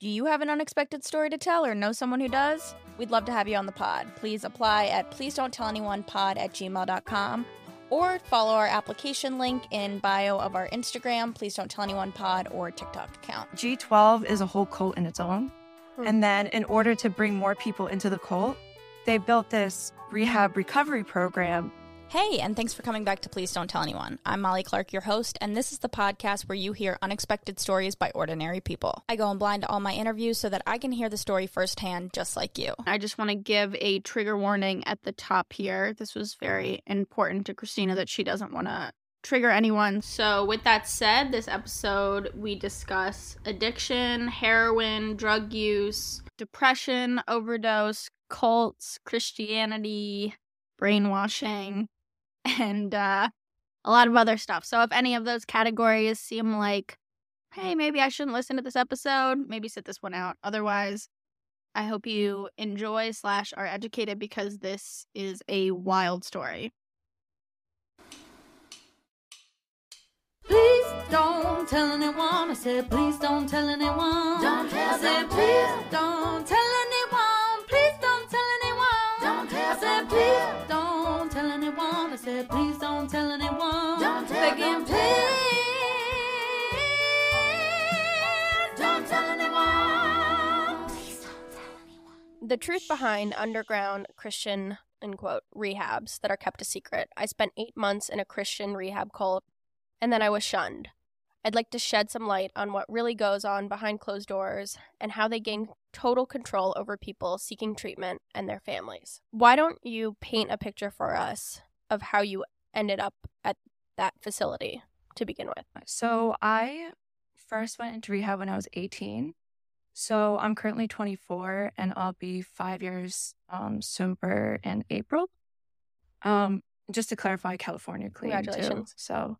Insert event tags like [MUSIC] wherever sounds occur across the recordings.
Do you have an unexpected story to tell or know someone who does? We'd love to have you on the pod. Please apply at please don't tell anyone pod at gmail.com or follow our application link in bio of our Instagram, please don't tell anyone pod or TikTok account. G12 is a whole cult in its own. Hmm. And then, in order to bring more people into the cult, they built this rehab recovery program. Hey, and thanks for coming back to Please Don't Tell Anyone. I'm Molly Clark, your host, and this is the podcast where you hear unexpected stories by ordinary people. I go in blind all my interviews so that I can hear the story firsthand, just like you. I just want to give a trigger warning at the top here. This was very important to Christina that she doesn't want to trigger anyone. So, with that said, this episode we discuss addiction, heroin, drug use, depression, overdose, cults, Christianity, brainwashing, and uh, a lot of other stuff. So, if any of those categories seem like, hey, maybe I shouldn't listen to this episode, maybe sit this one out. Otherwise, I hope you enjoy slash are educated because this is a wild story. Please don't tell anyone. I said, please don't tell anyone. Don't tell. I said, please don't tell anyone. Said, please don't tell anyone. Don't tell. Begging, please don't tell anyone. Please don't tell anyone. The truth behind underground Christian, in quote, rehabs that are kept a secret. I spent eight months in a Christian rehab cult, and then I was shunned. I'd like to shed some light on what really goes on behind closed doors and how they gain total control over people seeking treatment and their families. Why don't you paint a picture for us of how you ended up at that facility to begin with? So, I first went into rehab when I was 18. So, I'm currently 24 and I'll be five years um, sober in April. Um, just to clarify, California clean. Too. Congratulations. So,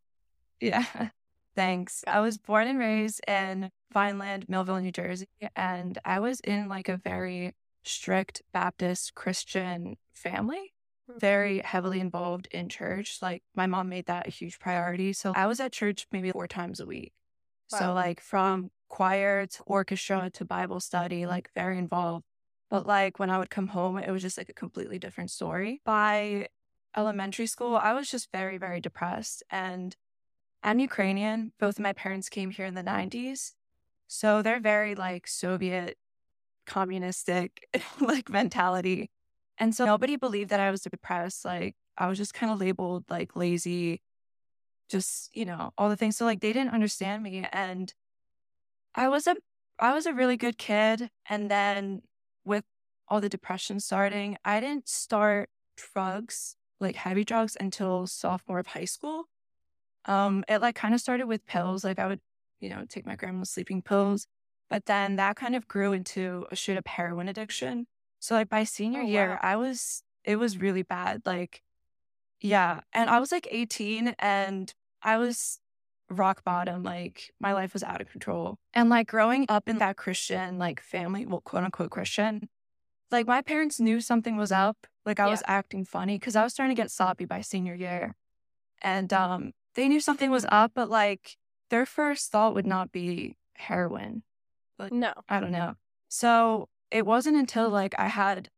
yeah. [LAUGHS] Thanks. I was born and raised in Vineland, Millville, New Jersey, and I was in like a very strict Baptist Christian family, Mm-hmm. very heavily involved in church. Like my mom made that a huge priority. So I was at church maybe four times a week. So like from choir to orchestra to Bible study, like very involved. But like when I would come home, it was just like a completely different story. By elementary school, I was just very, very depressed. And I'm Ukrainian. Both of my parents came here in the 90s. So they're very like Soviet communistic [LAUGHS] like mentality. And so nobody believed that I was depressed. Like I was just kind of labeled like lazy, just, you know, all the things. So like they didn't understand me. And I was a I was a really good kid. And then with all the depression starting, I didn't start drugs, like heavy drugs, until sophomore of high school. Um, it like kind of started with pills. Like I would, you know, take my grandma's sleeping pills, but then that kind of grew into a shoot up heroin addiction. So like by senior Oh, year, wow. I was it was really bad. Like, yeah, and I was like 18, and I was rock bottom. Like my life was out of control, and like growing up in that Christian like family, well, quote unquote Christian, like my parents knew something was up. Like I Yeah. was acting funny because I was starting to get sloppy by senior year, and um, they knew something was up, but like their first thought would not be heroin. Like no. I don't know. So it wasn't until mm-hmm. like I had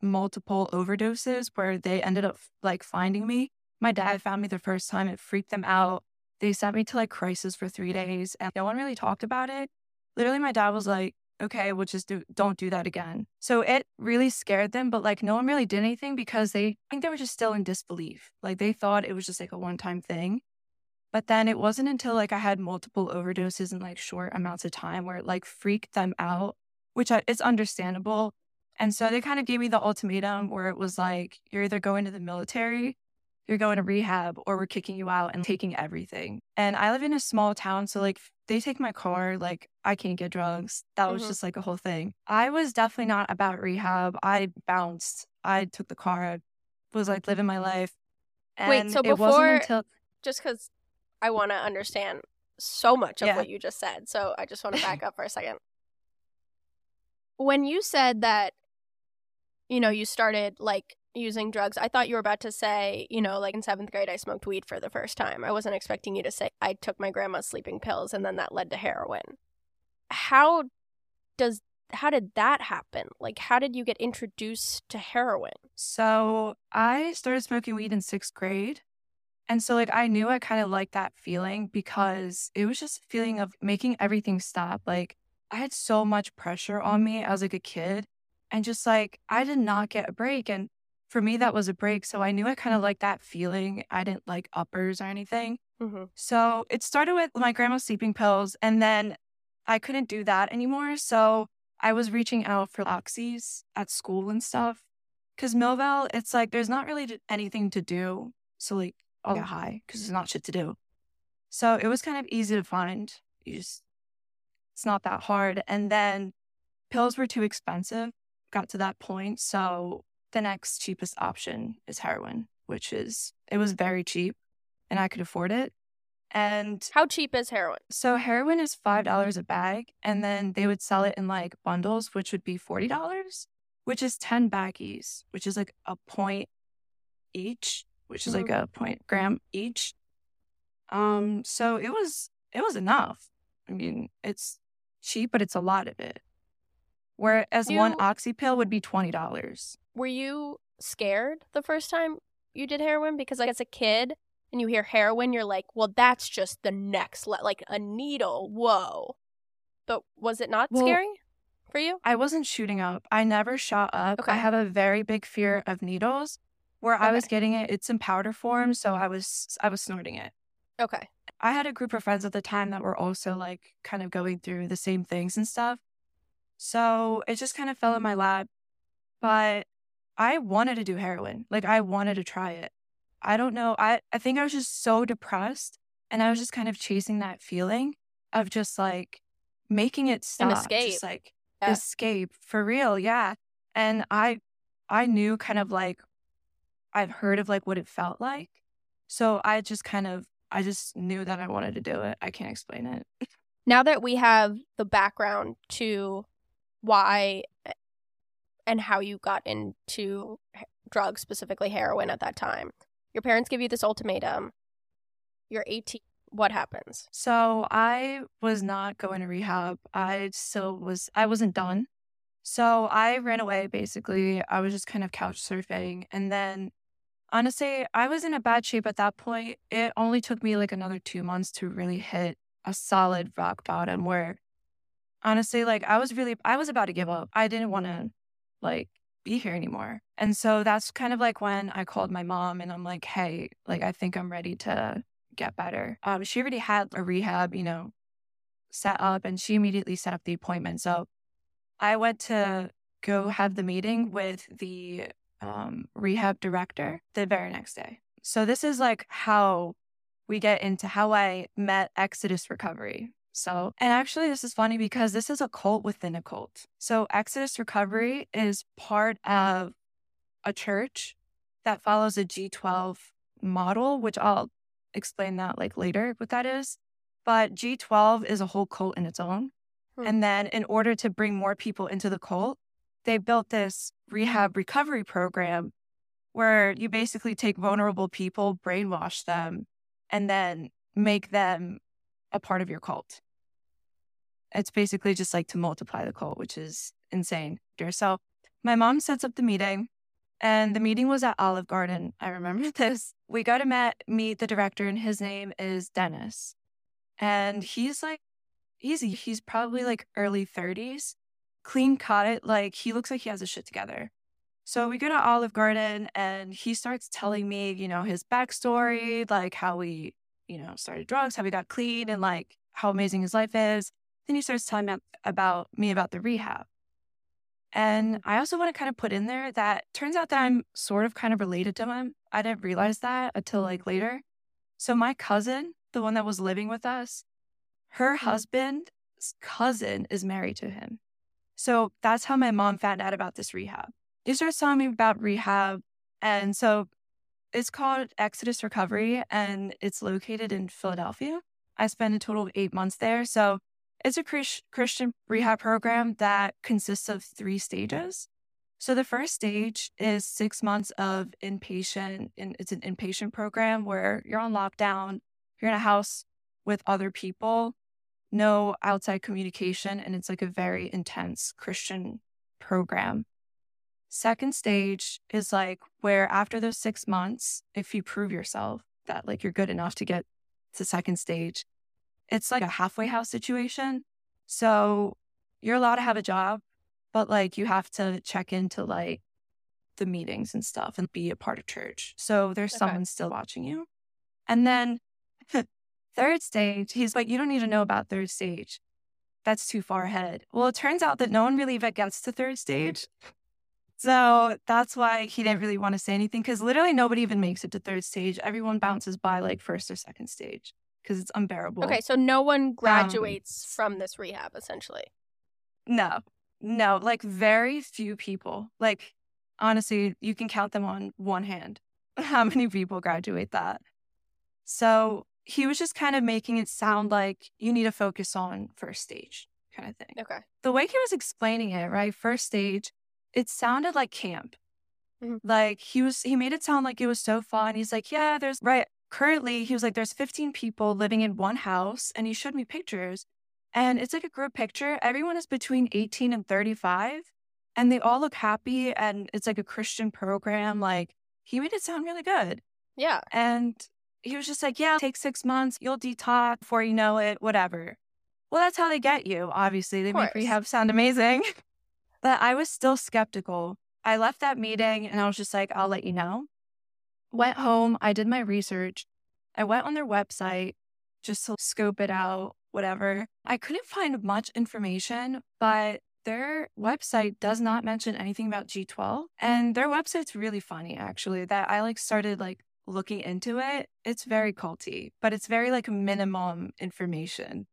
multiple overdoses where they ended up like finding me. My dad found me the first time. It freaked them out. They sent me to like crisis for three days and no one really talked about it. Literally, my dad was like, okay, we'll just do, don't do that again. So it really scared them, but like no one really did anything because they, I think they were just still in disbelief. Like they thought it was just like a one time thing. But then it wasn't until like I had multiple overdoses in like short amounts of time where it like freaked them out, which I, it's understandable. And so they kind of gave me the ultimatum where it was like, you're either going to the military, you're going to rehab, or we're kicking you out and taking everything. And I live in a small town. So like they take my car, like I can't get drugs. That was Mhm. just like a whole thing. I was definitely not about rehab. I bounced. I took the car, I was like living my life. Wait, And so it before- wasn't until Just because I want to understand so much of Yeah. what you just said. So I just want to [LAUGHS] back up for a second. When you said that, you know, you started like using drugs, I thought you were about to say, you know, like in seventh grade, I smoked weed for the first time. I wasn't expecting you to say I took my grandma's sleeping pills and then that led to heroin. How does how did that happen? Like how did you get introduced to heroin? So I started smoking weed in sixth grade. And so, like, I knew I kind of liked that feeling because it was just a feeling of making everything stop. Like, I had so much pressure on me as like a kid. And just like, I did not get a break. And for me, that was a break. So I knew I kind of liked that feeling. I didn't like uppers or anything. Mm-hmm. So it started with my grandma's sleeping pills. And then I couldn't do that anymore. So I was reaching out for oxys at school and stuff. Cause Millville, it's like there's not really anything to do. So like I'll get high because there's not shit to do. So it was kind of easy to find. You just it's not that hard. And then pills were too expensive. Got to that point. So the next cheapest option is heroin, which is it was very cheap and I could afford it. And How cheap is heroin? so heroin is five dollars a bag, and then they would sell it in like bundles, which would be forty dollars, which is ten baggies, which is like a point each, which is like a point gram each. Um, so it was it was enough. I mean, it's cheap, but it's a lot of it. Whereas one oxy pill would be twenty dollars. Were you scared the first time you did heroin? Because like as a kid and you hear heroin, you're like, well, that's just the next le- like a needle. Whoa. But was it not Well, scary for you? I wasn't shooting up. I never shot up. Okay. I have a very big fear of needles. Where I was getting it, it's in powder form, so I was I was snorting it. Okay. I had a group of friends at the time that were also like kind of going through the same things and stuff. So it just kind of fell in my lap. But I wanted to do heroin. Like I wanted to try it. I don't know. I, I think I was just so depressed and I was just kind of chasing that feeling of just like making it stop. escape. Just like Yeah. escape for real. Yeah. And I I knew kind of like I've heard of like what it felt like. So I just kind of I just knew that I wanted to do it. I can't explain it. Now that we have the background to why and how you got into drugs, specifically heroin at that time, your parents give you this ultimatum. You're 18. What happens? So I was not going to rehab. I still was I wasn't done. So I ran away basically. I was just kind of couch surfing and then honestly, I was in a bad shape at that point. It only took me like another 2 months to really hit a solid rock bottom where honestly like I was really I was about to give up. I didn't want to like be here anymore. And so that's kind of like when I called my mom and I'm like, "Hey, like I think I'm ready to get better. Um, she already had a rehab, you know, set up and she immediately set up the appointment. So I went to go have the meeting with the um, rehab director the very next day. So this is like how we get into how I met Exodus Recovery. So, and actually, this is funny because this is a cult within a cult. So, Exodus Recovery is part of a church that follows a G12 model, which I'll explain that like later what that is. But G12 is a whole cult in its own. Hmm. And then in order to bring more people into the cult, they built this rehab recovery program where you basically take vulnerable people, brainwash them, and then make them a part of your cult. It's basically just like to multiply the cult, which is insane. So my mom sets up the meeting and the meeting was at Olive Garden. I remember [LAUGHS] this. We go to met, meet the director, and his name is Dennis. And he's like, easy. He's probably like early 30s, clean cut. It, like, he looks like he has his shit together. So we go to Olive Garden, and he starts telling me, you know, his backstory, like how we, you know, started drugs, how we got clean, and like how amazing his life is. Then he starts telling me about me about the rehab. And I also want to kind of put in there that turns out that I'm sort of kind of related to him. I didn't realize that until like mm-hmm. later. So my cousin, the one that was living with us, her mm-hmm. husband's cousin is married to him. So that's how my mom found out about this rehab. He starts telling me about rehab. And so it's called Exodus Recovery and it's located in Philadelphia. I spent a total of eight months there. So it's a Christian rehab program that consists of three stages. So the first stage is six months of inpatient, and it's an inpatient program where you're on lockdown, you're in a house with other people, no outside communication, and it's like a very intense Christian program. Second stage is like where after those six months, if you prove yourself that like you're good enough to get to second stage, it's like a halfway house situation. So you're allowed to have a job, but like you have to check into like the meetings and stuff and be a part of church. So there's Okay. someone still watching you. And then [LAUGHS] third stage, he's like, you don't need to know about third stage. That's too far ahead. Well, it turns out that no one really even gets to third stage. So that's why he didn't really want to say anything because literally nobody even makes it to third stage. Everyone bounces by like first or second stage because it's unbearable. Okay, so no Um, one graduates from this rehab essentially. No, no, like very few people. Like, honestly, you can count them on one hand [LAUGHS] how many people graduate that. So he was just kind of making it sound like you need to focus on first stage kind of thing. Okay. The way he was explaining it, right? First stage, it sounded like camp. Mhm. Like he was, he made it sound like it was so fun. He's like, yeah, there's, right. Currently, he was like, there's 15 people living in one house. And he showed me pictures. And it's like a group picture. Everyone is between 18 and 35, and they all look happy. And it's like a Christian program. Like, he made it sound really good. Yeah. And he was just like, yeah, take six months, you'll detox before you know it, whatever. Well, that's how they get you, obviously. They make rehab sound amazing. [LAUGHS] but I was still skeptical. I left that meeting and I was just like, I'll let you know. Went home, I did my research. I went on their website just to scope it out, whatever. I couldn't find much information, but their website does not mention anything about G12. And their website's really funny, actually, that I like started like looking into it. It's very culty, but it's very like minimum information.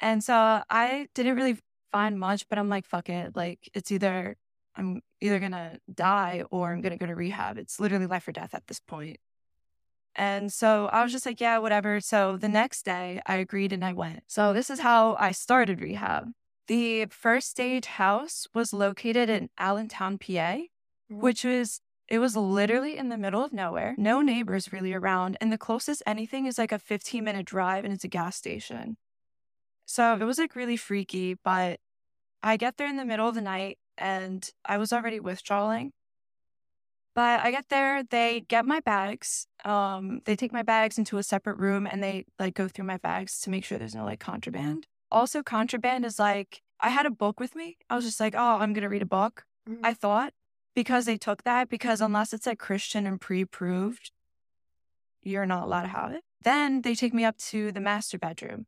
And so I didn't really find much, but I'm like, fuck it. Like it's either I'm either gonna die or I'm gonna go to rehab. It's literally life or death at this point. And so I was just like, yeah, whatever. So the next day I agreed and I went. So this is how I started rehab. The first stage house was located in Allentown, PA, mm-hmm. which was it was literally in the middle of nowhere, no neighbors really around, and the closest anything is like a 15 minute drive and it's a gas station. So it was like really freaky, but I get there in the middle of the night and I was already withdrawing. But I get there, they get my bags. Um, they take my bags into a separate room and they like go through my bags to make sure there's no like contraband. Also, contraband is like I had a book with me. I was just like, oh, I'm gonna read a book. Mhm. I thought because they took that because unless it's a Christian and pre-approved, you're not allowed to have it. Then they take me up to the master bedroom.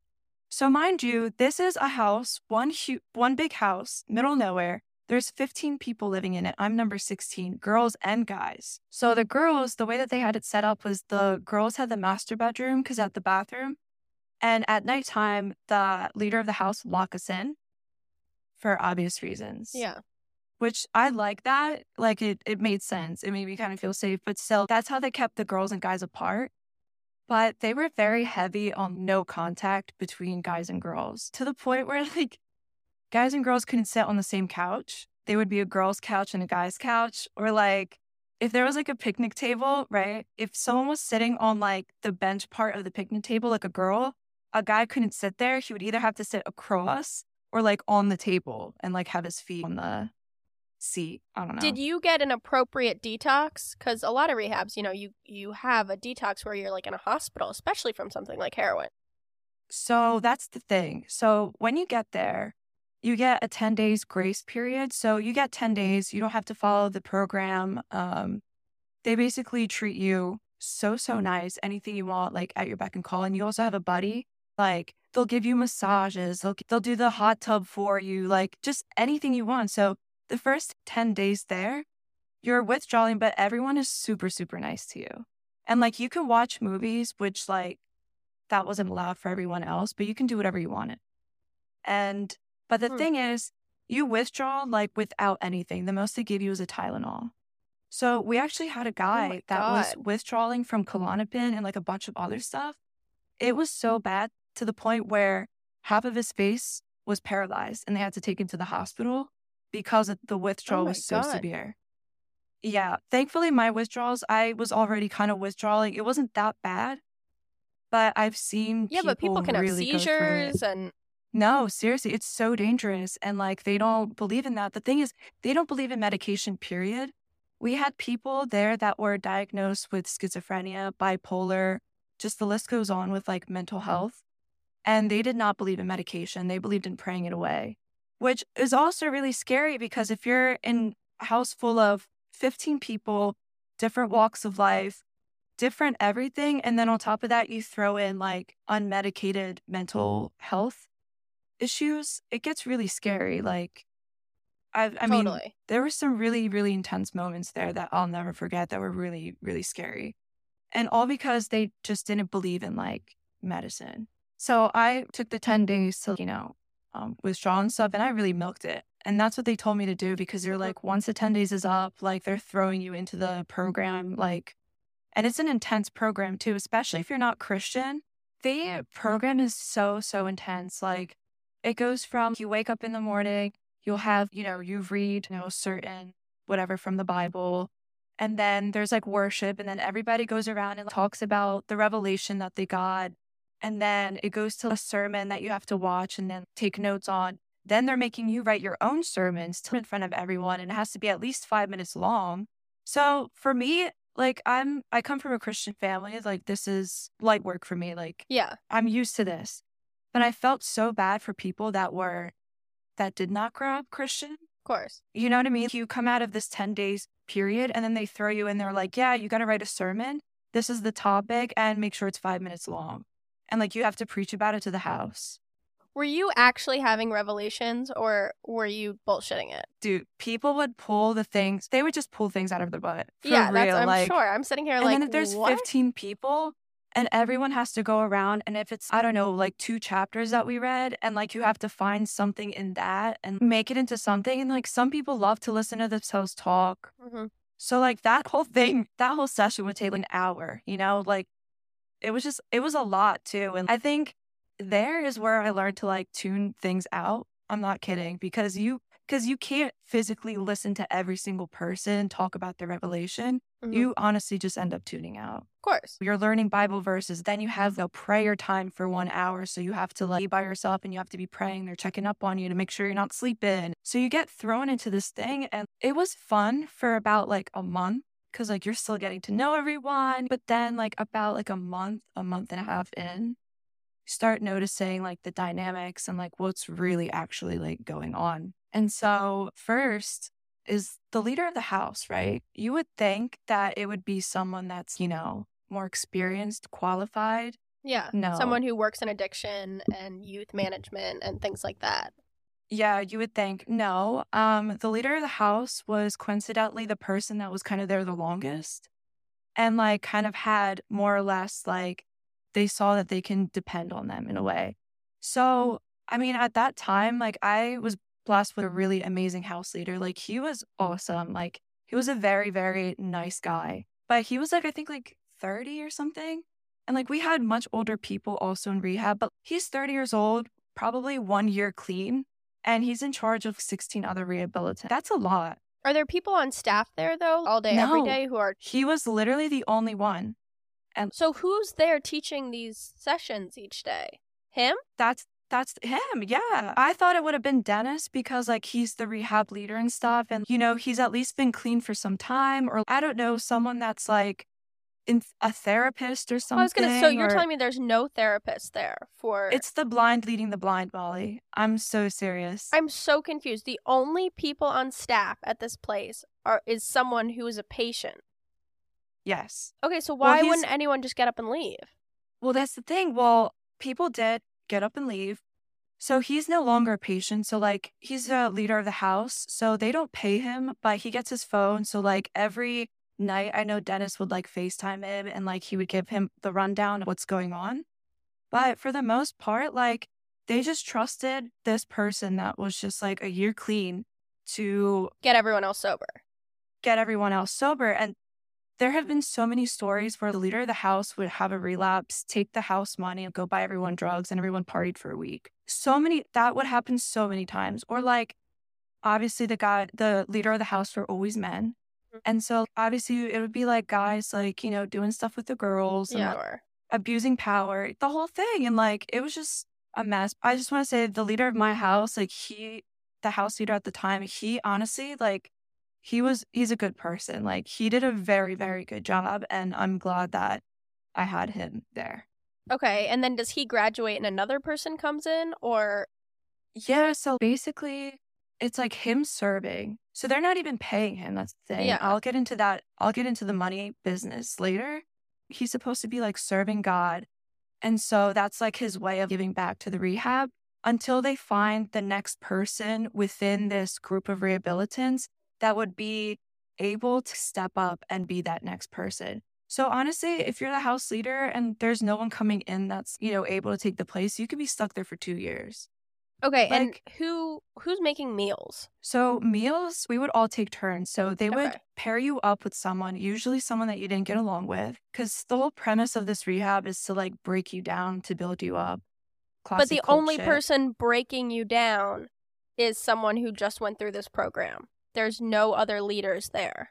So mind you, this is a house, one hu- one big house, middle nowhere. There's 15 people living in it. I'm number 16, girls and guys. So the girls, the way that they had it set up was the girls had the master bedroom because at the bathroom, and at nighttime, the leader of the house lock us in for obvious reasons Yeah. Which I like that. Like it, it made sense. It made me kind of feel safe, but still, that's how they kept the girls and guys apart. But they were very heavy on no contact between guys and girls to the point where [LAUGHS] like guys and girls couldn't sit on the same couch. They would be a girl's couch and a guy's couch, or like if there was like a picnic table, right? If someone was sitting on like the bench part of the picnic table, like a girl, a guy couldn't sit there. He would either have to sit across or like on the table and like have his feet on the seat. I don't know. Did you get an appropriate detox? Because a lot of rehabs, you know, you you have a detox where you're like in a hospital, especially from something like heroin. So that's the thing. So when you get there, you get a 10 days grace period. So you get 10 days. You don't have to follow the program. Um, they basically treat you so, so nice. Anything you want, like at your beck and call. And you also have a buddy. Like they'll give you massages. They'll, they'll do the hot tub for you, like just anything you want. So the first 10 days there, you're withdrawing, but everyone is super, super nice to you. And like you can watch movies, which like that wasn't allowed for everyone else, but you can do whatever you wanted. And but the Hmm. thing is, you withdraw like without anything. The most they give you is a Tylenol. So we actually had a guy Oh that was withdrawing from Klonopin and like a bunch of other stuff. It was so bad to the point where half of his face was paralyzed and they had to take him to the hospital because the oh withdrawal Oh was so God. severe. Yeah, thankfully my withdrawals, I was already kind of withdrawing. It wasn't that bad, but I've seen Yeah, but people can really have go through it. seizures and No, seriously, it's so dangerous. And like they don't believe in that. The thing is, they don't believe in medication, period. We had people there that were diagnosed with schizophrenia, bipolar, just the list goes on with like mental mm-hmm. health. And they did not believe in medication. They believed in praying it away, which is also really scary because if you're in a house full of 15 people, different walks of life, different everything. And then on top of that, you throw in like unmedicated mental health issues, it gets really scary. Like, I, I mean, there were some really, really intense moments there that I'll never forget that were really, really scary. And all because they just didn't believe in like medicine. So I took the 10 days to, you know, um, withdraw and stuff, and I really milked it. And that's what they told me to do because they're like, once the 10 days is up, like they're throwing you into the program. Like, and it's an intense program too, especially if you're not Christian. The program is so, so intense. Like, it goes from you wake up in the morning, you'll have, you know, you read, you know, certain whatever from the Bible. And then there's like worship, and then everybody goes around and talks about the revelation that they got. And then it goes to a sermon that you have to watch and then take notes on. Then they're making you write your own sermons in front of everyone, and it has to be at least five minutes long. So for me, like I'm, I come from a Christian family. Like this is light work for me. Like Yeah. I'm used to this. But I felt so bad for people that were, that did not grow up Christian. Of course. You know what I mean? You come out of this 10 days period and then they throw you in there like, yeah, you got to write a sermon. This is the topic and make sure it's five minutes long. And like you have to preach about it to the house. Were you actually having revelations or were you bullshitting it? Dude, people would pull the things, they would just pull things out of their butt. For yeah, real. that's I'm like, sure. I'm sitting here And like then if there's what? 15 people and everyone has to go around, and if it's, I don't know, like two chapters that we read, and like you have to find something in that and make it into something. And like some people love to listen to themselves talk. Mhm. So like that whole thing, that whole session would take like an hour, you know, like it was just, it was a lot too. And I think there is where I learned to like tune things out. I'm not kidding because you, because you can't physically listen to every single person talk about their revelation. Mhm. You honestly just end up tuning out. Of course. You're learning Bible verses, then you have the prayer time for one hour. So you have to like be by yourself and you have to be praying. They're checking up on you to make sure you're not sleeping. So you get thrown into this thing. And it was fun for about like a month because like you're still getting to know everyone. But then like about like a month, a month and a half in, you start noticing like the dynamics and like what's really actually like going on. And so first is the leader of the house, right? You would think that it would be someone that's, you know, more experienced, qualified. Yeah. No. Someone who works in addiction and youth management and things like that. Yeah, you would think no. Um, the leader of the house was coincidentally the person that was kind of there the longest, and like kind of had more or less like they saw that they can depend on them in a way. So I mean, at that time, like I was blessed with a really amazing house leader. Like he was awesome. Like he was a very very nice guy, but he was like I think like thirty or something, and like we had much older people also in rehab, but he's thirty years old, probably one year clean and he's in charge of 16 other rehabilitants. That's a lot. Are there people on staff there though, all day, every No. day, who are? He was literally the only one. And so who's there teaching these sessions each day? Him? That's that's him. Yeah. I thought it would have been Dennis because like he's the rehab leader and stuff and you know, he's at least been clean for some time or I don't know, someone that's like in a therapist or something. I was gonna. So you're or- telling me there's no therapist there for? it's the blind leading the blind, Molly. I'm so serious. I'm so confused. The only people on staff at this place are is someone who is a patient. yes. Okay, so why he's- wouldn't anyone just get up and leave? Well, that's the thing. Well, people did get up and leave. So he's no longer a patient. So, like, he's a leader of the house. So they don't pay him, but he gets his phone. So, like, every night, I know Dennis would like FaceTime him and like he would give him the rundown of what's going on. But for the most part, like, they just trusted this person that was just like a year clean to Get everyone else sober. get everyone else sober. And there have been so many stories where the leader of the house would have a relapse, take the house money, and go buy everyone drugs, and everyone partied for a week. So many, that would happen so many times. Or like, obviously, the guy, the leader of the house were always men. And so obviously, it would be like guys, like, you know, doing stuff with the girls and like, abusing power, the whole thing. And like, it was just, a mess. I just want to say the leader of my house, like he, the house leader at the time, he honestly, like, he was, he's a good person. Like, he did a very, very good job. And I'm glad that I had him there. Okay, and then does he graduate and another person comes in, or Yeah. So basically, it's like him serving. So they're not even paying him. That's the thing. Yeah. I'll get into that. I'll get into the money business later. He's supposed to be like serving God. And so that's like his way of giving back to the rehab until they find the next person within this group of rehabilitants that would be able to step up and be that next person. So honestly, if you're the house leader and there's no one coming in that's, you know, able to take the place, you could be stuck there for 2 years. Okay, and who who's making meals? So meals, we would all take turns. So they would Okay. pair you up with someone, usually someone that you didn't get along with, because the whole premise of this rehab is to like break you down to build you up. but the only shit. person breaking you down is someone who just went through this program. There's no other leaders there.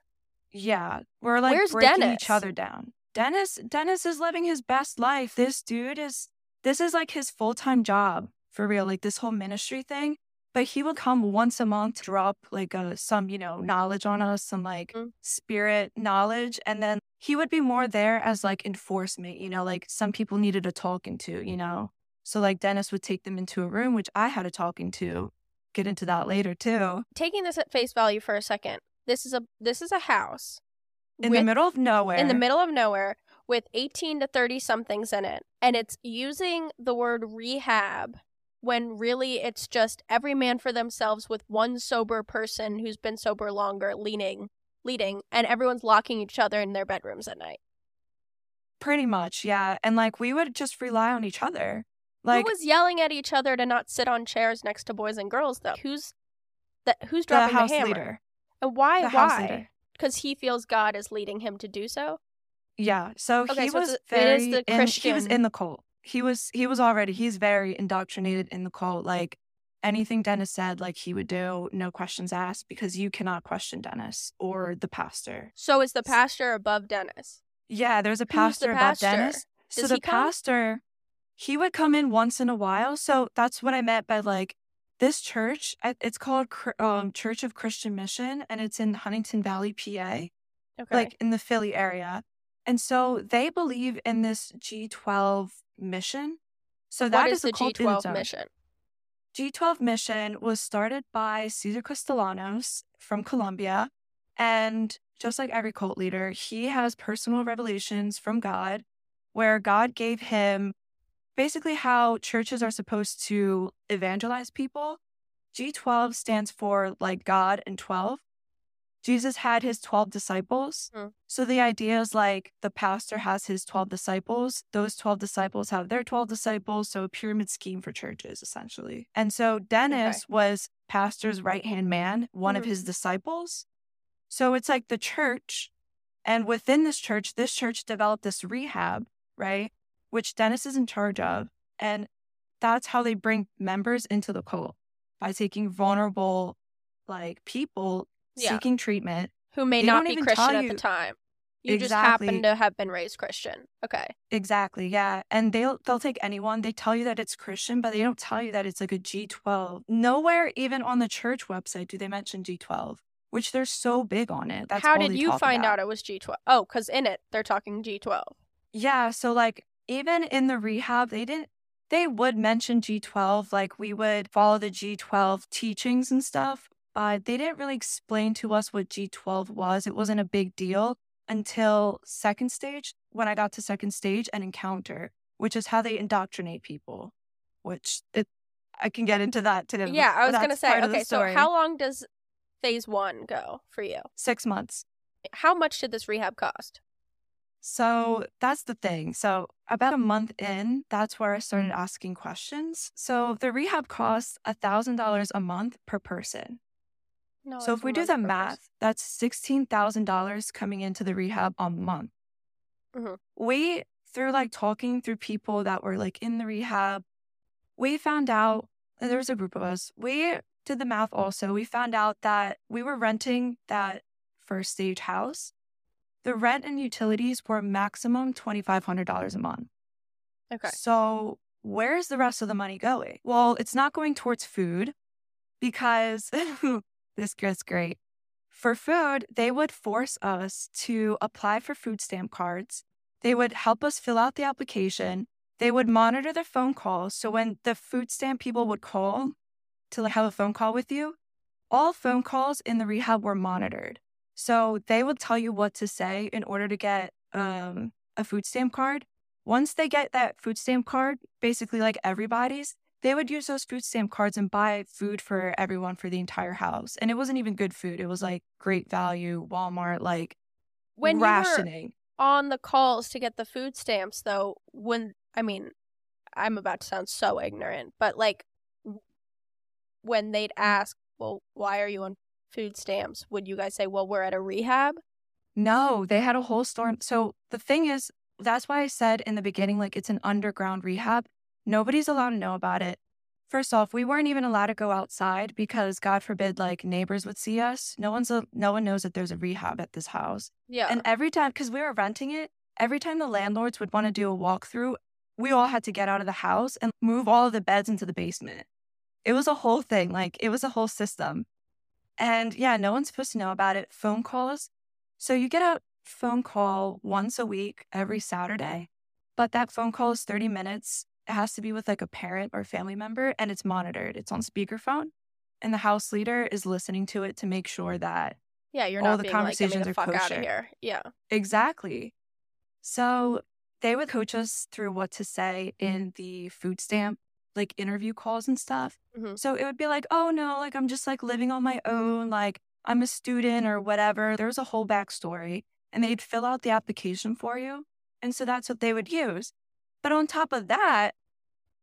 yeah, we're like Where's breaking Dennis? each other down. Dennis, Dennis is living his best life. This dude is, this is like his full time job for real. Like this whole ministry thing. But he would come once a month, drop like a, some, you know, knowledge on us, some like Mm. spirit knowledge. And then he would be more there as like enforcement, you know, like some people needed a talking to, you know? So like Dennis would take them into a room, which I had a talking to. Get into that later too. Taking this at face value for a second, this is a this is a house In the middle of nowhere. in the middle of nowhere with 18 to 30 somethings in it and it's using the word rehab when really it's just every man for themselves with one sober person who's been sober longer leaning leading and everyone's locking each other in their bedrooms at night Pretty much, yeah. And like we would just rely on each other. Like who was yelling at each other to not sit on chairs next to boys and girls though who's that who's dropping the house the hammer leader. and why The why because he feels god is leading him to do so Yeah. So Okay, he so was very is the in, he was in the cult. He was he was already he's very indoctrinated in the cult. Like anything Dennis said, like he would do, no questions asked, because you cannot question Dennis or the pastor. so is the pastor above dennis Yeah, there's a Who's the pastor above pastor? Dennis. So the come? pastor, he would come in once in a while. So that's what I meant by like this church. It's called um, Church of Christian Mission, and it's in Huntingdon Valley, PA, okay like in the Philly area. And so they believe in this G12 mission. So that is is the a cult in its g12 mission G12 mission was started by César Castellanos from Colombia. And just like every cult leader, he has personal revelations from God where God gave him basically how churches are supposed to evangelize people. G12 stands for like God and 12. Jesus had his 12 disciples. Hmm. So the idea is like the pastor has his 12 disciples. Those 12 disciples have their 12 disciples. So a pyramid scheme for churches, essentially. And so Dennis was pastor's right hand man, one of Mhm. his disciples. So it's like the church. And within this church, this church developed this rehab, right? Which Dennis is in charge of. And that's how they bring members into the cult by taking vulnerable, like people Yeah. seeking treatment. who may They not be Christian at you- the time. You just happen to have been raised Christian. Okay. Exactly, yeah. And they'll they'll take anyone. They tell you that it's Christian, but they don't tell you that it's like a G12. Nowhere even on the church website do they mention G12, which they're so big on it. That's How did you find about. out it was G12? Oh, because in it, they're talking G12. Yeah, so like even in the rehab, they didn't they would mention G12, like we would follow the G12 teachings and stuff, but they didn't really explain to us what G12 was. It wasn't a big deal until second stage, when I got to second stage and encounter, which is how they indoctrinate people, which it I can get into that too. Yeah, I was going to say, part of the okay, so how long does phase one go for you? six months. How much did this rehab cost? So that's the thing. So about a month in, that's where I started asking questions. So the rehab costs a thousand dollars a month per person. No, so if we do the math, that's sixteen thousand dollars coming into the rehab a month. Mhm. We through like talking through people that were like in the rehab, we found out and there was a group of us. We did the math also. We found out that we were renting that first stage house. The rent and utilities were maximum twenty five hundred dollars a month. Okay. So where's the rest of the money going? Well, it's not going towards food because [LAUGHS] this gets great. For food, they would force us to apply for food stamp cards. They would help us fill out the application. They would monitor the phone calls. So when the food stamp people would call to have a phone call with you, all phone calls in the rehab were monitored. So they would tell you what to say in order to get um, a food stamp card. Once they get that food stamp card, basically like everybody's, they would use those food stamp cards and buy food for everyone for the entire house. And it wasn't even good food. It was like great value, Walmart, like When rationing. on the calls to get the food stamps, though, when I mean, I'm about to sound so ignorant, but like when they'd mm. ask, "Well, why are you on food stamps?" Would you guys say, "Well, we're at a rehab"? No, they had a whole store. So the thing is, that's why I said in the beginning, like it's an underground rehab. Nobody's allowed to know about it. First off, we weren't even allowed to go outside because God forbid, like neighbors would see us. No one's, a, no one knows that there's a rehab at this house. Yeah. And every time, because we were renting it, every time the landlords would want to do a walkthrough, we all had to get out of the house and move all of the beds into the basement. It was a whole thing. Like it was a whole system. And yeah, no one's supposed to know about it. Phone calls. So you get a phone call once a week, every Saturday, but that phone call is 30 minutes. It has to be with like a parent or family member and it's monitored. It's on speakerphone. And the house leader is listening to it to make sure that yeah, you're all not the being like, conversations the are fuck out of here. Yeah. Exactly. So they would coach us through what to say in the food stamp, like interview calls and stuff. Mhm. So it would be like, oh no, like I'm just like living on my own, like I'm a student or whatever. There's a whole backstory. And they'd fill out the application for you. And so that's what they would use. But on top of that,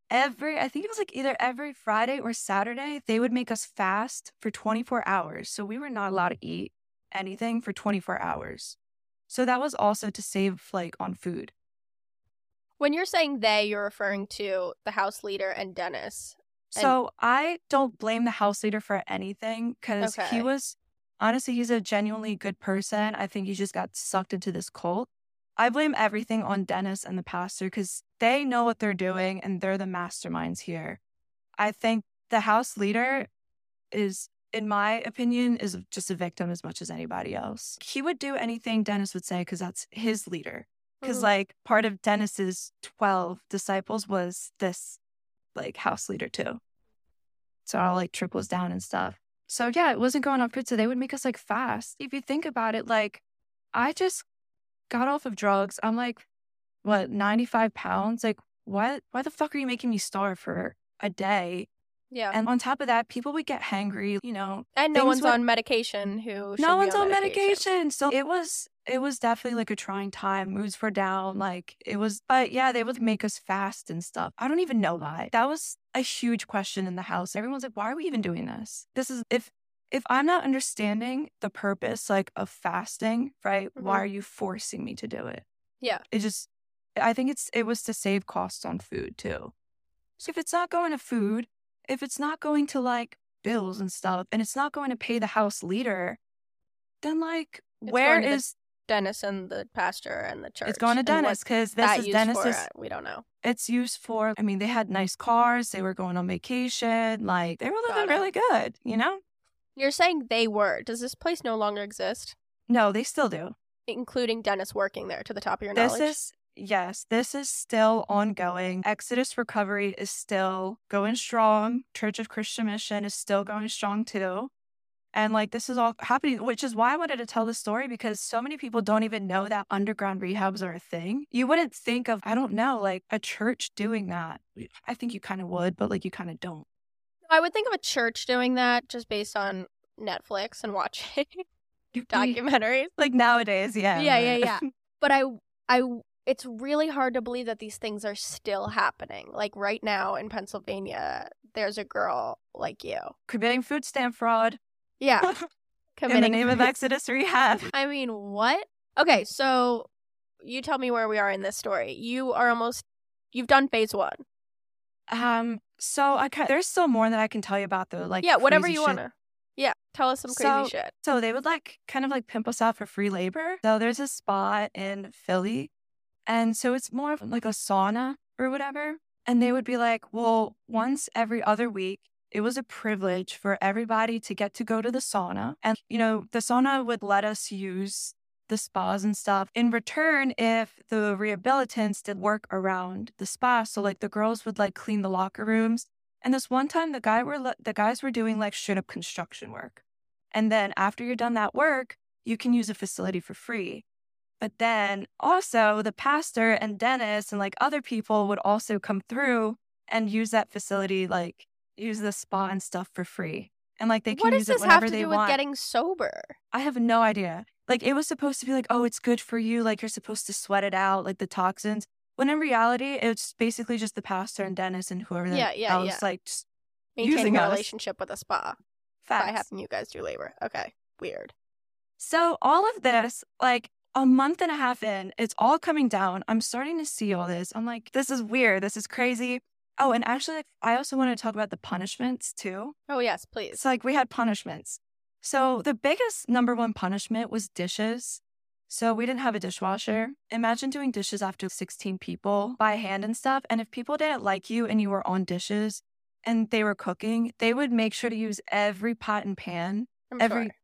every, I think it was like either every Friday or Saturday, they would make us fast for 24 hours. So we were not allowed to eat anything for 24 hours. So that was also to save like on food. When you're saying they, you're referring to the house leader and Dennis. And- So I don't blame the house leader for anything because Okay. he was honestly, he's a genuinely good person. I think he just got sucked into this cult. I blame everything on Dennis and the pastor because they know what they're doing and they're the masterminds here. I think the house leader is, in my opinion, is just a victim as much as anybody else. He would do anything Dennis would say because that's his leader. Because, Mhm. like, part of Dennis's 12 disciples was this, like, house leader, too. So all, like, triples down and stuff. So, yeah, it wasn't going on good. So they would make us, like, fast. If you think about it, like, I just got off of drugs. I'm like, what, 95 pounds? Like, why, why the fuck are you making me starve for a day? yeah. And on top of that, people would get hangry, you know, And no one's would- on medication who no be one's on on medication. So it was it was definitely like a trying time. Moods were down. Like it was but yeah, they would make us fast and stuff. I don't even know why. That was a huge question in the house. Everyone's like, why are we even doing this? This is if if I'm not understanding the purpose like of fasting, right? Why Mhm. are you forcing me to do it? Yeah. It just I think it's it was to save costs on food too. So if it's not going to food, if it's not going to like bills and stuff, and it's not going to pay the house leader, then like It's where the Dennis and the pastor and the church. it's going to Dennis because this is for Dennis's. we don't know. It's used for. I mean, they had nice cars. They were going on vacation. Like they were living really good. You know? You're saying they were. Does this place no longer exist? No, they still do. Including Dennis working there to the top of your This knowledge? is yes, this is still ongoing. Exodus Recovery is still going strong. Church of Christian Mission is still going strong too. And like this is all happening, which is why I wanted to tell the story because so many people don't even know that underground rehabs are a thing. You wouldn't think of, I don't know, like a church doing that. I think you kind of would, but like you kind of don't. I would think of a church doing that just based on Netflix and watching [LAUGHS] documentaries. Like nowadays, yeah. Yeah, yeah, yeah. [LAUGHS] But I, I, it's really hard to believe that these things are still happening. Like right now in Pennsylvania, there's a girl like you. Committing food stamp fraud Yeah, committing [LAUGHS] in the name of Exodus Rehab. I mean, what? Okay, so you tell me where we are in this story. You are almost. You've done phase one. Um, so I kind there's still more that I can tell you about though. like yeah, whatever you want to. Yeah, tell us some crazy So- shit. So they would like kind of like pimp us out for free labor. So there's a spot in Philly. And so it's more of like a sauna or whatever. And they would be like, well, once every other week, it was a privilege for everybody to get to go to the sauna. And, you know, the sauna would let us use the spas and stuff in return if the rehabilitants did work around the spa. So, like, the girls would like clean the locker rooms. And this one time, the guy were the guys were doing like straight up construction work. And then after you're done that work, you can use a facility for free. But then also the pastor and Dennis and like other people would also come through and use that facility, like use the spa and stuff for free. And like they can what does use it this whenever have to they do with want. getting sober? I have no idea. Like it was supposed to be like, oh, it's good for you. Like you're supposed to sweat it out, like the toxins. When in reality, it's basically just the pastor and Dennis and whoever Yeah, that yeah, else yeah. like just Maintaining a relationship with a spa facts. by having you guys do labor. Okay, weird. So all of this, like a month and a half in, it's all coming down. I'm starting to see all this. I'm like, this is weird. This is crazy. Oh, and actually, like, I also want to talk about the punishments too. Oh yes, please. It's like we had punishments. So the biggest number one punishment was dishes. So we didn't have a dishwasher. Imagine doing dishes after 16 people by hand and stuff. And if people didn't like you and you were on dishes and they were cooking, they would make sure to use every pot and pan I'm every sure.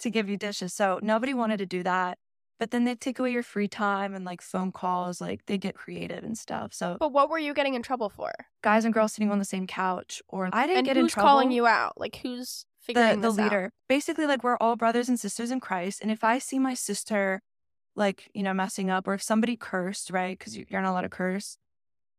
to give you dishes. So nobody wanted to do that. But then they take away your free time and like phone calls, like they get creative and stuff. So But what were you getting in trouble for? guys and girls sitting on the same couch, or I didn't and get in trouble. Who's calling you out? Like who's the the this out? leader. Basically, like we're all brothers and sisters in Christ, and if I see my sister, like you know, messing up, or if somebody cursed, right? Because you're not allowed to curse.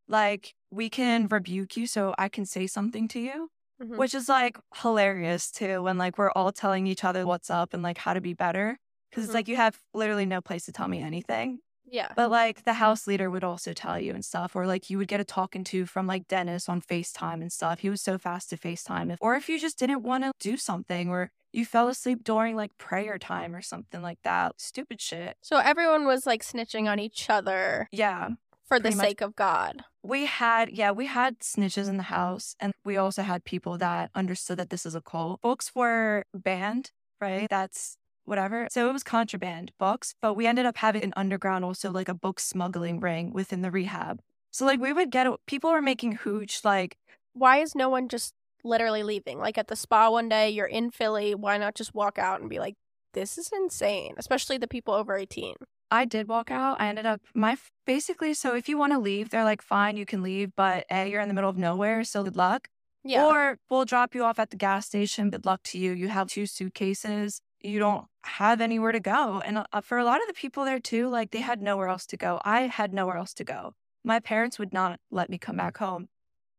Like we can rebuke you, so I can say something to you, Mhm. which is like hilarious too. When like we're all telling each other what's up and like how to be better, because Mhm. it's like you have literally no place to tell me anything. Yeah. But like the house leader would also tell you and stuff, or like you would get a talking to from like Dennis on FaceTime and stuff. He was so fast to FaceTime. If, or if you just didn't want to do something, or you fell asleep during like prayer time or something like that, stupid shit. So everyone was like snitching on each other Yeah. for the much. sake of God. We had, yeah, we had snitches in the house, and we also had people that understood that this is a cult. Books were banned, right? That's whatever. So it was contraband books, but we ended up having an underground, also like a book smuggling ring within the rehab. So like we would get people were making hooch like Why is no one just literally leaving? Like at the spa one day, you're in Philly. Why not just walk out and be like, this is insane, especially the people over 18? I did walk out. I ended up my basically. So if you want to leave, they're like, fine, you can leave, but a you're in the middle of nowhere, so good luck. Yeah. Or we'll drop you off at the gas station. Good luck to you. You have two suitcases. You don't have anywhere to go. And uh, for a lot of the people there too, like they had nowhere else to go. I had nowhere else to go. My parents would not let me come back home.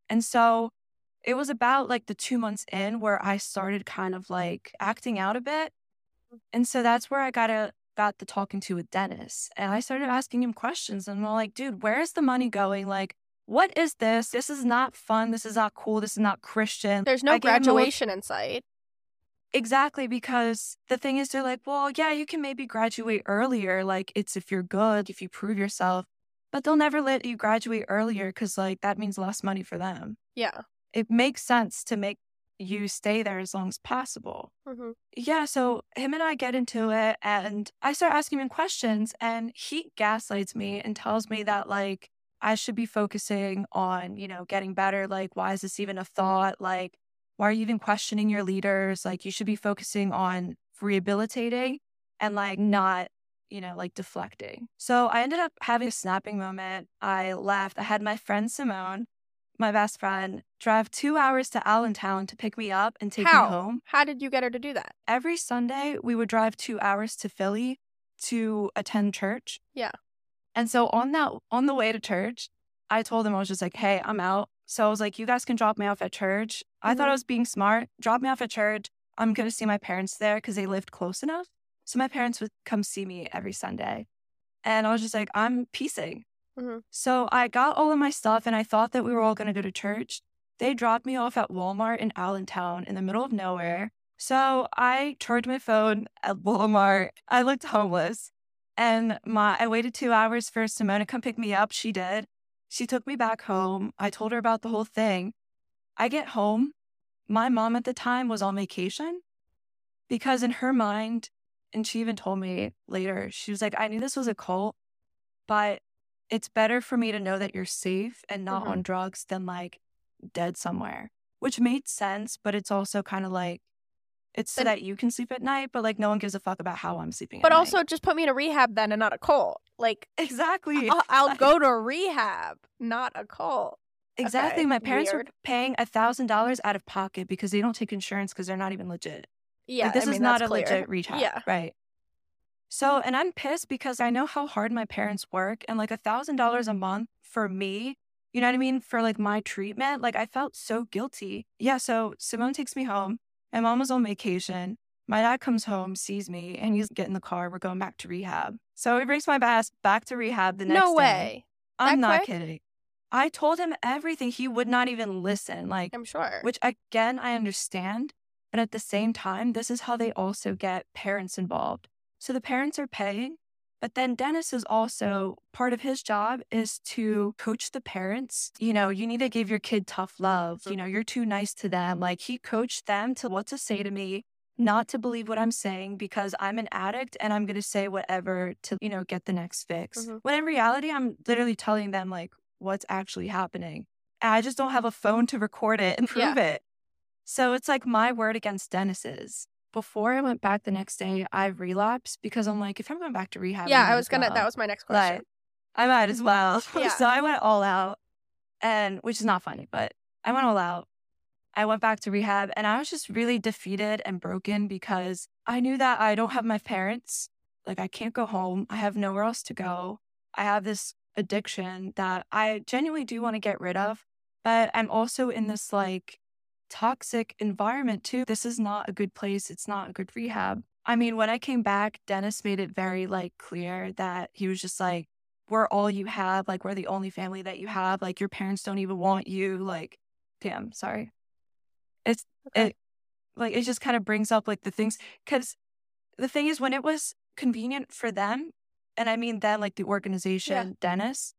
And so it was about like the two months in where I started kind of like acting out a bit. And so that's where I got a got the talking to with Dennis. And I started asking him questions and I'm like, dude, where is the money going? Like, what is this? This is not fun. This is not cool. This is not Christian. There's no I graduation in sight. Exactly, because the thing is, they're like, well, yeah, you can maybe graduate earlier. Like, it's if you're good, if you prove yourself, but they'll never let you graduate earlier because, like, that means less money for them. Yeah. It makes sense to make you stay there as long as possible. hmm Yeah, so him and I get into it, and I start asking him questions, and he gaslights me and tells me that, like, I should be focusing on, you know, getting better. Like, why is this even a thought? Like, why are you even questioning your leaders? Like, you should be focusing on rehabilitating and, like, not, you know, like deflecting. So I ended up having a snapping moment. I left. I had my friend Simone, my best friend, drive two hours to Allentown to pick me up and take How? me home How did you get her to do that? every Sunday we would drive two hours to Philly to attend church. Yeah. And so on that on the way to church, I told them I was just like, hey, I'm out. So I was like, you guys can drop me off at church. I thought I Mhm. was being smart. Drop me off at church. I'm gonna see my parents there because they lived close enough. So my parents would come see me every Sunday. And I was just like, I'm piecing. Mhm. So I got all of my stuff and I thought that we were all gonna go to church. They dropped me off at Walmart in Allentown in the middle of nowhere. So I charged my phone at Walmart. I looked homeless. And my I waited two hours for Simone to come pick me up. She did. She took me back home. I told her about the whole thing. I get home. My mom at the time was on vacation because in her mind, and she even told me later, she was like, I knew this was a cult, but it's better for me to know that you're safe and not Mhm. on drugs than like dead somewhere, which made sense. But it's also kind of like, it's so Then- that you can sleep at night, but like no one gives a fuck about how I'm sleeping. But at night. also, just put me in a rehab then and not a cult. Like, [LAUGHS] exactly, I'll, I'll go to rehab, not a cult. Exactly. Okay, My parents weird. were paying a thousand dollars out of pocket because they don't take insurance because they're not even legit. Yeah, like, this I mean, is not a clear. legit rehab. Yeah. Right. So, and I'm pissed because I know how hard my parents work and like a thousand dollars a mm-hmm. month for me, you know what I mean? For like my treatment, like I felt so guilty. Yeah. So Simone takes me home. My mom was on vacation. My dad comes home, sees me, and he's getting the car. We're going back to rehab. So he brings my ass back to rehab the next No day. way. I'm That not quick? kidding. I told him everything. He would not even listen. Like, I'm sure. which again, I understand. But at the same time, this is how they also get parents involved. So the parents are paying, but then Dennis is also part of his job is to coach the parents. You know, you need to give your kid tough love. You know, you're too nice to them. Like he coached them to what to say to me, not to believe what I'm saying because I'm an addict and I'm going to say whatever to, you know, get the next fix. Mhm. When in reality, I'm literally telling them like what's actually happening. I just don't have a phone to record it and [LAUGHS] Yeah. prove it. So it's like my word against Dennis's. Before I went back the next day, I relapsed because I'm like, if I'm going back to rehab, yeah, I was gonna. well. That was my next question. Like, I might as well. [LAUGHS] Yeah. so I went all out, and which is not funny, but I went all out. I went back to rehab, and I was just really defeated and broken because I knew that I don't have my parents. Like, I can't go home. I have nowhere else to go. I have this addiction that I genuinely do want to get rid of, but I'm also in this like toxic environment too. This is not a good place. It's not a good rehab. I mean, when I came back, Dennis made it very like clear that he was just like, we're all you have. Like, we're the only family that you have. Like, your parents don't even want you. Like, damn, sorry. It's Okay. it like it just kind of brings up like the things because the thing is when it was convenient for them, and I mean them like the organization, Dennis,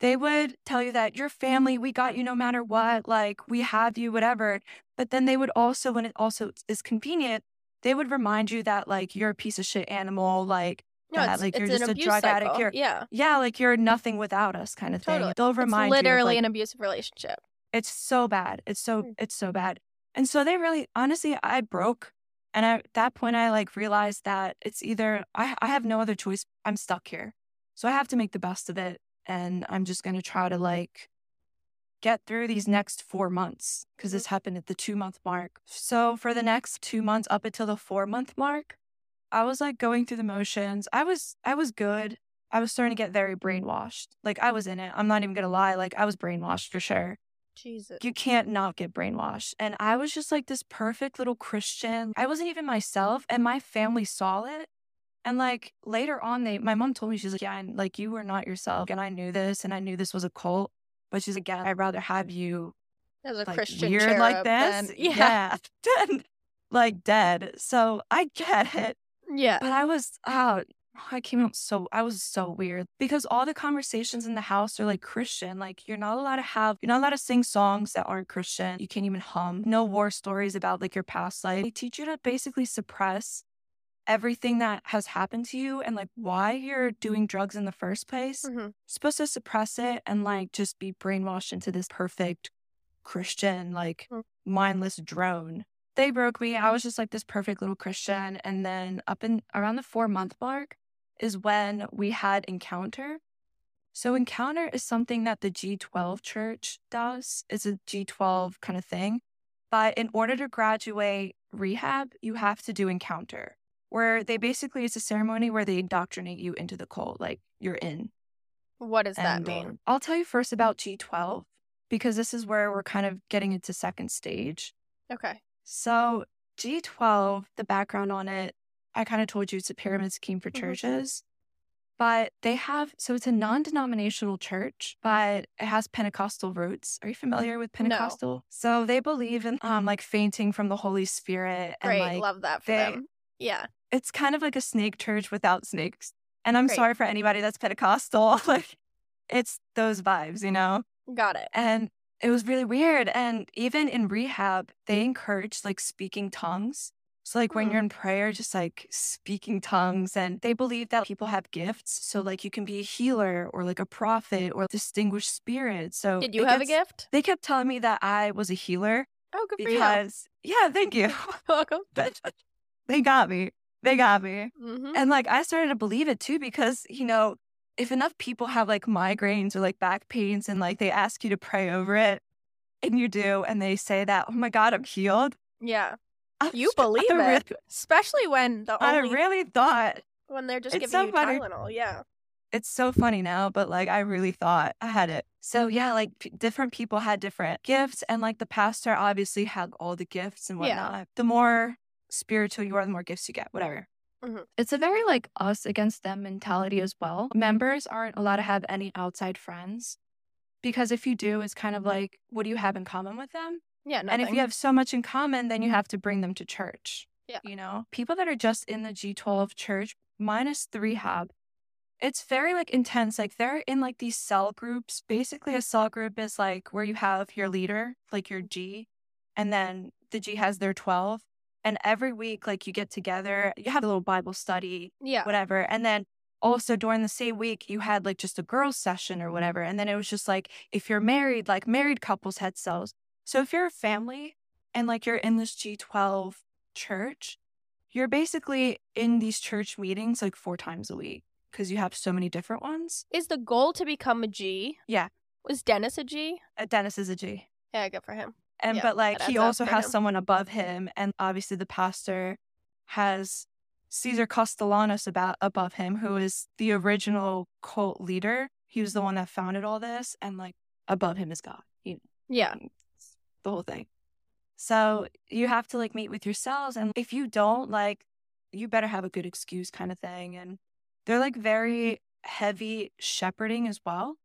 they would tell you that your family, we got you no matter what, like we have you, whatever. But then they would also, when it also is convenient, they would remind you that like you're a piece of shit animal, like No, that, it's, like it's you're just a drug addict. You're yeah, yeah, like you're nothing without us, kind of thing. They'll it's remind you. of, literally like, an abusive relationship. It's so bad. It's so Mm. it's so bad. And so they really honestly I broke and I, at that point I like realized that it's either I I have no other choice. I'm stuck here. So I have to make the best of it and I'm just going to try to like get through these next 4 months because this happened at the 2 month mark. So for the next 2 months up until the 4 month mark, I was like going through the motions. I was I was good. I was starting to get very brainwashed. Like I was in it. I'm not even going to lie. Like I was brainwashed for sure Jesus. you can't not get brainwashed. And I was just like this perfect little Christian. I wasn't even myself, and my family saw it. And like later on, they my mom told me she's like, yeah, and like you were not yourself, and I knew this, and I knew this was a cult. But she's like, yeah, I'd rather have you As a like Christian weird like this, yeah, than [LAUGHS] like dead. So I get it. yeah. But I was out. I came out so I was so weird because all the conversations in the house are like Christian. Like you're not allowed to have you're not allowed to sing songs that aren't Christian. You can't even hum. No war stories about like your past life. They teach you to basically suppress everything that has happened to you and like why you're doing drugs in the first place. Mhm. You're supposed to suppress it and like just be brainwashed into this perfect Christian, like Mm. mindless drone. They broke me. I was just like this perfect little Christian. And then up in around the four month mark is when we had Encounter. So Encounter is something that the G12 church does. It's a G12 kind of thing. But in order to graduate rehab, you have to do Encounter, where they basically, it's a ceremony where they indoctrinate you into the cult, like you're in. What does that mean? I'll tell you first about G12 because this is where we're kind of getting into second stage. Okay. So, G12, the background on it, I kind of told you it's a pyramid scheme for Mhm. churches. But they have, so it's a non denominational church, but it has Pentecostal roots. Are you familiar with Pentecostal? No. So they believe in um, like fainting from the Holy Spirit. And Great. like, Love that for they- them. Yeah. it's kind of like a snake church without snakes. And I'm Great. sorry for anybody that's Pentecostal. [LAUGHS] like, it's those vibes, you know? Got it. And it was really weird. And even in rehab, they encouraged like speaking tongues. So like when Hmm. you're in prayer, just like speaking tongues, and they believe that people have gifts. So like you can be a healer or like a prophet or distinguished spirit. So Did you have a gift? They kept telling me that I was a healer Oh, good for you. because yeah, thank you. [LAUGHS] Welcome. [LAUGHS] they got me. They got me. hmm And like I started to believe it too because, you know, if enough people have like migraines or like back pains and like they ask you to pray over it and you do and they say that, oh my God, I'm healed. Yeah. I You believe I it. really, Especially when the only, I really thought when they're just It's giving so you funny. Tylenol. Yeah. it's so funny now, but like I really thought I had it. So yeah, like p- different people had different gifts, and like the pastor obviously had all the gifts and Yeah. whatnot. The more spiritual you are, the more gifts you get, whatever. Mhm. It's a very like us against them mentality as well. Members aren't allowed to have any outside friends because if you do, it's kind of like, what do you have in common with them? Yeah. And if you have so much in common, then you have to bring them to church. Yeah. You know, people that are just in the G12 church three the rehab, it's very like intense. Like they're in like these cell groups. Basically, a cell group is like where you have your leader, like your mm-hmm. G, and then the G has their 12. And every week, like you get together, you have a little Bible study, yeah. whatever. And then also during the same week, you had like just a girls' session or whatever. And then it was just like if you're married, like married couples had cells. So if you're a family and like you're in this G12 church, you're basically in these church meetings like four times a week because you have so many different ones. Is the goal to become a G? Yeah. Was Dennis a G? Uh, Dennis is a G. Yeah, good for him. And Yeah, but like he also has him. someone above him, and obviously the pastor has César Castellanos about above him, who is the original cult leader. He was the one that founded all this, and like above him is God. You know, Yeah. The whole thing. So you have to like meet with yourselves, and if you don't, like, you better have a good excuse, kind of thing. And they're like very heavy shepherding as well.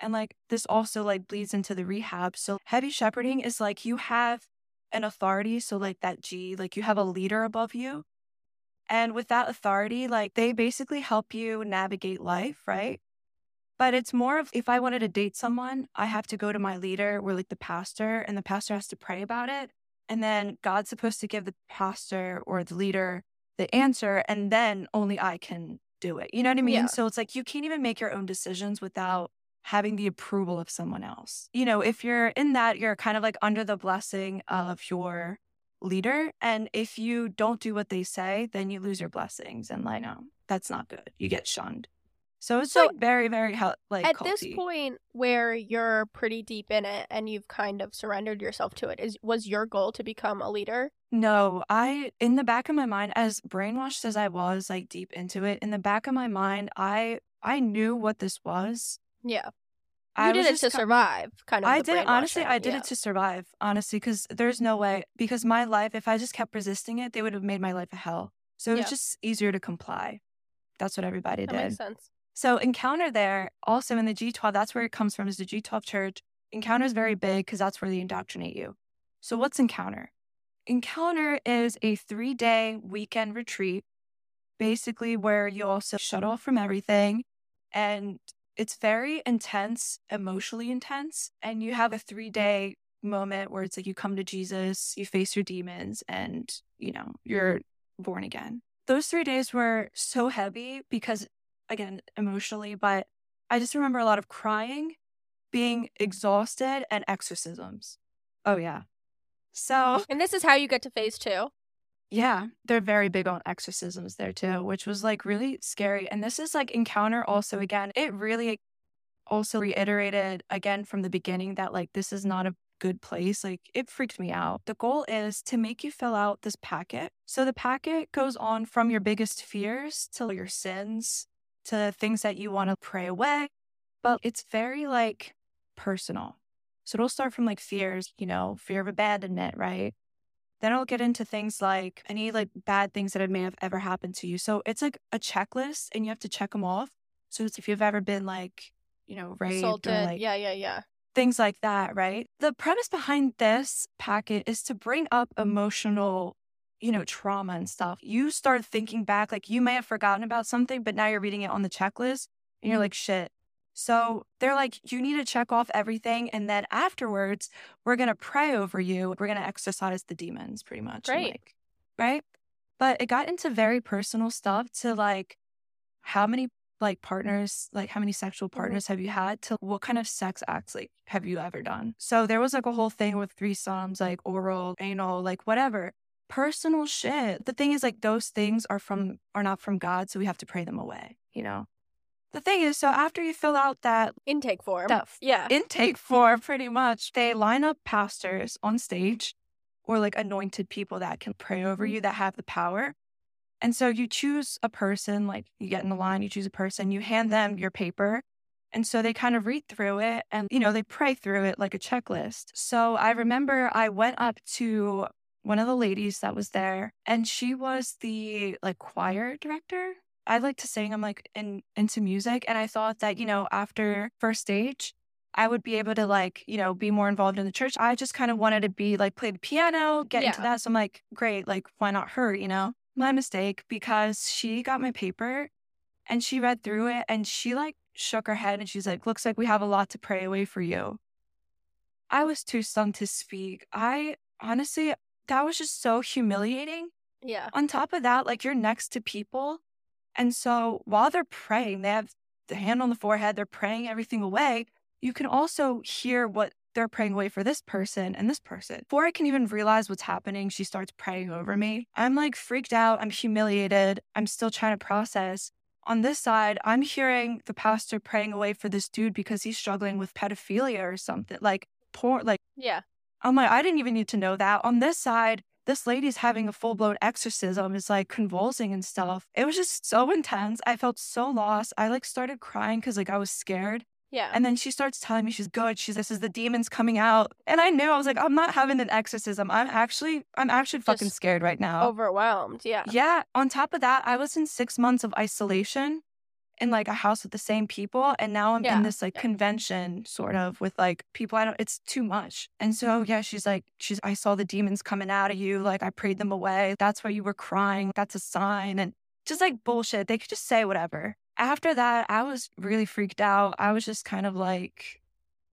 And like this also like bleeds into the rehab. So heavy shepherding is like you have an authority. So like that G, like you have a leader above you. And with that authority, like they basically help you navigate life, right? But it's more of if I wanted to date someone, I have to go to my leader or like the pastor, and the pastor has to pray about it. And then God's supposed to give the pastor or the leader the answer, and then only I can do it. You know what I mean? Yeah. So it's like you can't even make your own decisions without having the approval of someone else. You know, if you're in that, you're kind of like under the blessing of your leader. And if you don't do what they say, then you lose your blessings. And like, no, that's not good. You get shunned. So it's So, like very, very hel- like At this point where you're pretty deep in it and you've kind of surrendered yourself to it, is was your goal to become a leader? No, I in the back of my mind, as brainwashed as I was, like deep into it, in the back of my mind, I I knew what this was. Yeah. I You did it to survive, kind of. I did honestly. I did yeah. it to survive, honestly, because there's no way. Because my life, if I just kept resisting it, they would have made my life a hell. So it was just easier to comply. That's what everybody That did. makes sense. So encounter there, also in the G12, that's where it comes from. Is the G12 church? Encounter is very big because that's where they indoctrinate you. So what's encounter? Encounter is a three day weekend retreat, basically where you also shut off from everything, and it's very intense, emotionally intense, and you have a three day moment where it's like you come to Jesus, you face your demons, and you know you're born again. Those three days were so heavy because again emotionally, but I just remember a lot of crying, being exhausted, and exorcisms. Oh yeah. So And this is how you get to phase two. yeah, they're very big on exorcisms there too, which was like really scary. And this is like encounter also again, it really also reiterated again from the beginning that like this is not a good place. Like it freaked me out. The goal is to make you fill out this packet. So the packet goes on from your biggest fears to your sins to things that you want to pray away, but it's very like personal. So it'll start from like fears, you know, fear of abandonment, right? Then it'll get into things like any like bad things that may have ever happened to you. So it's like a checklist and you have to check them off. So it's if you've ever been like, you know, raped Assaulted. or like yeah, yeah, yeah. things like that, right? The premise behind this packet is to bring up mm. emotional, you know, trauma and stuff. You start thinking back, like you may have forgotten about something, but now you're reading it on the checklist and you're mm-hmm. like, shit. So they're like, you need to check off everything. And then afterwards, we're going to pray over you. We're going to exorcise the demons pretty much. Great. like- right? But it got into very personal stuff to like how many like partners, like how many sexual mm-hmm. partners have you had to what kind of sex acts like have you ever done? So there was like a whole thing with threesomes, like oral, anal, like whatever. Personal shit. The thing is like those things are from are not from God, so we have to pray them away, you know? The thing is, so after you fill out that Intake form. that Yeah. intake form pretty much they line up pastors on stage or like anointed people that can pray over mm-hmm. you that have the power and so you choose a person like you get in the line you choose a person you hand them your paper and so they kind of read through it and you know they pray through it like a checklist so i remember i went up to one of the ladies that was there and she was the like choir director I like to sing. I'm like in into music, and I thought that you know after first stage, I would be able to like you know be more involved in the church. I just kind of wanted to be like play the piano, get into that. So I'm like, great, like why not her? You know, my mistake because she got my paper, and she read through it, and she like shook her head, and she's like, looks like we have a lot to pray away for you. I was too stunned to speak. I honestly, that was just so humiliating Yeah. on top of that, like you're next to people. And so while they're praying, they have the hand on the forehead, they're praying everything away. You can also hear what they're praying away for this person and this person. Before I can even realize what's happening, she starts praying over me. I'm like freaked out. I'm humiliated. I'm still trying to process. On this side, I'm hearing the pastor praying away for this dude because he's struggling with pedophilia or something like poor, like Yeah. I'm like, I didn't even need to know that. On this side, this lady's having a full blown exorcism, is like convulsing and stuff. It was just so intense. I felt so lost. I like started crying because like I was scared. Yeah. And then she starts telling me she's good. She's this is the demons coming out. And I knew I was like, I'm not having an exorcism. I'm actually I'm actually fucking Just scared right now. Overwhelmed. Yeah. Yeah. On top of that, I was in six months of isolation in like a house with the same people. And now I'm Yeah, in this like yeah. convention sort of with like people I don't, it's too much. And so, yeah, she's like, she's, I saw the demons coming out of you. Like I prayed them away. That's why you were crying. That's a sign. And just like bullshit. They could just say whatever. After that, I was really freaked out. I was just kind of like,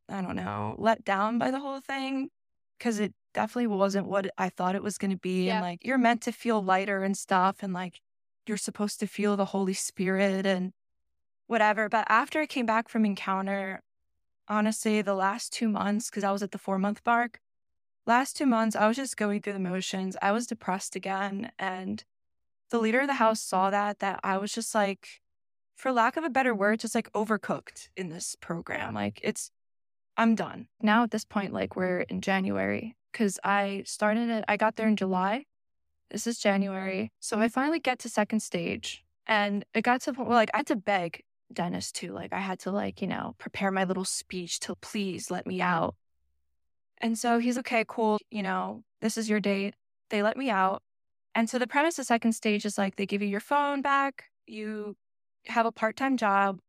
I don't know, let down by the whole thing because it definitely wasn't what I thought it was going to be. Yeah. And like, you're meant to feel lighter and stuff. And like, you're supposed to feel the Holy Spirit and whatever. But after I came back from Encounter, honestly, the last two months, because I was at the four month mark, last two months, I was just going through the motions. I was depressed again. And the leader of the house saw that, that I was just like, for lack of a better word, just like overcooked in this program. Like, it's, I'm done. Now at this point, like, we're in January because I started it, I got there in July. This is January. So I finally get to second stage. And it got to the point where, like, I had to beg Dennis too. Like, I had to, like, you know, prepare my little speech to please let me out. And so he's okay, cool. You know, this is your date. They let me out. And so the premise of second stage is like they give you your phone back, you have a part time job,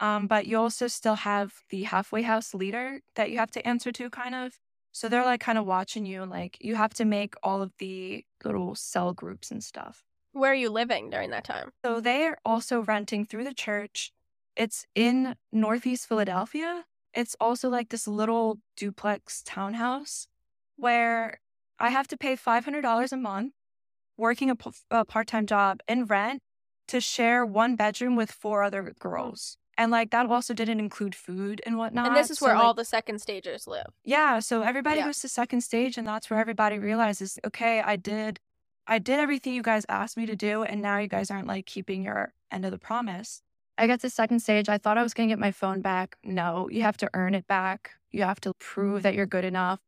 um, but you also still have the halfway house leader that you have to answer to, kind of. So they're like kind of watching you, and like you have to make all of the little cell groups and stuff. Where are you living during that time? So they are also renting through the church. It's in Northeast Philadelphia. It's also like this little duplex townhouse where I have to pay $500 a month working a, p- a part-time job and rent to share one bedroom with four other girls. And like that also didn't include food and whatnot. and this is So, where all like, the second stagers live. yeah, so everybody Yeah. goes to second stage and that's where everybody realizes, okay, I did I did everything you guys asked me to do and now you guys aren't like keeping your end of the promise. I got to second stage. I thought I was going to get my phone back. No, you have to earn it back. You have to prove that you're good enough.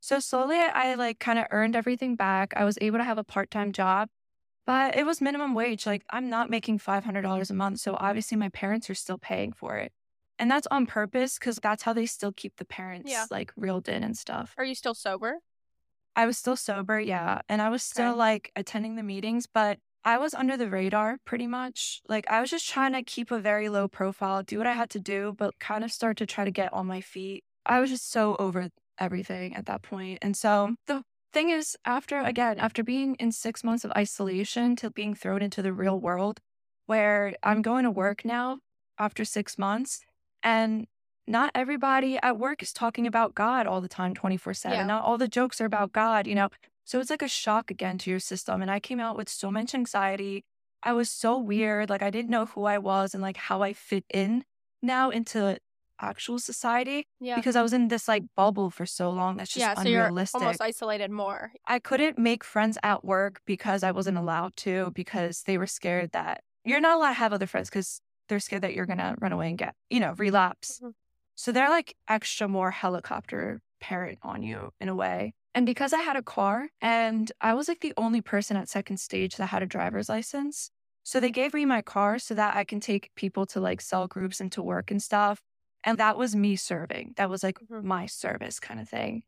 So slowly I like kind of earned everything back. I was able to have a part-time job, but it was minimum wage. Like I'm not making $500 a month, so obviously my parents are still paying for it. And that's on purpose because that's how they still keep the parents Yeah. like reeled in and stuff. Are you still sober? I was still sober, yeah. And I was still Okay. like attending the meetings, but I was under the radar pretty much. Like I was just trying to keep a very low profile, do what I had to do, but kind of start to try to get on my feet. I was just so over everything at that point. And so the thing is, after again, after being in six months of isolation to being thrown into the real world, where I'm going to work now after six months, and not everybody at work is talking about God all the time, 24 Yeah. 7. Not all the jokes are about God. You know, So it's like a shock again to your system. And I came out with so much anxiety. I was so weird. Like I didn't know who I was and like how I fit in now into actual society Yeah. because I was in this like bubble for so long. That's just yeah, so you're unrealistic. almost isolated more. I couldn't make friends at work because I wasn't allowed to because they were scared that you're not allowed to have other friends because they're scared that you're gonna run away and get, you know, relapse. Mhm. So they're like extra more helicopter parent on you in a way. And because I had a car and I was like the only person at second stage that had a driver's license. So they gave me my car so that I can take people to like cell groups and to work and stuff. And that was me serving. That was like Mhm. my service kind of thing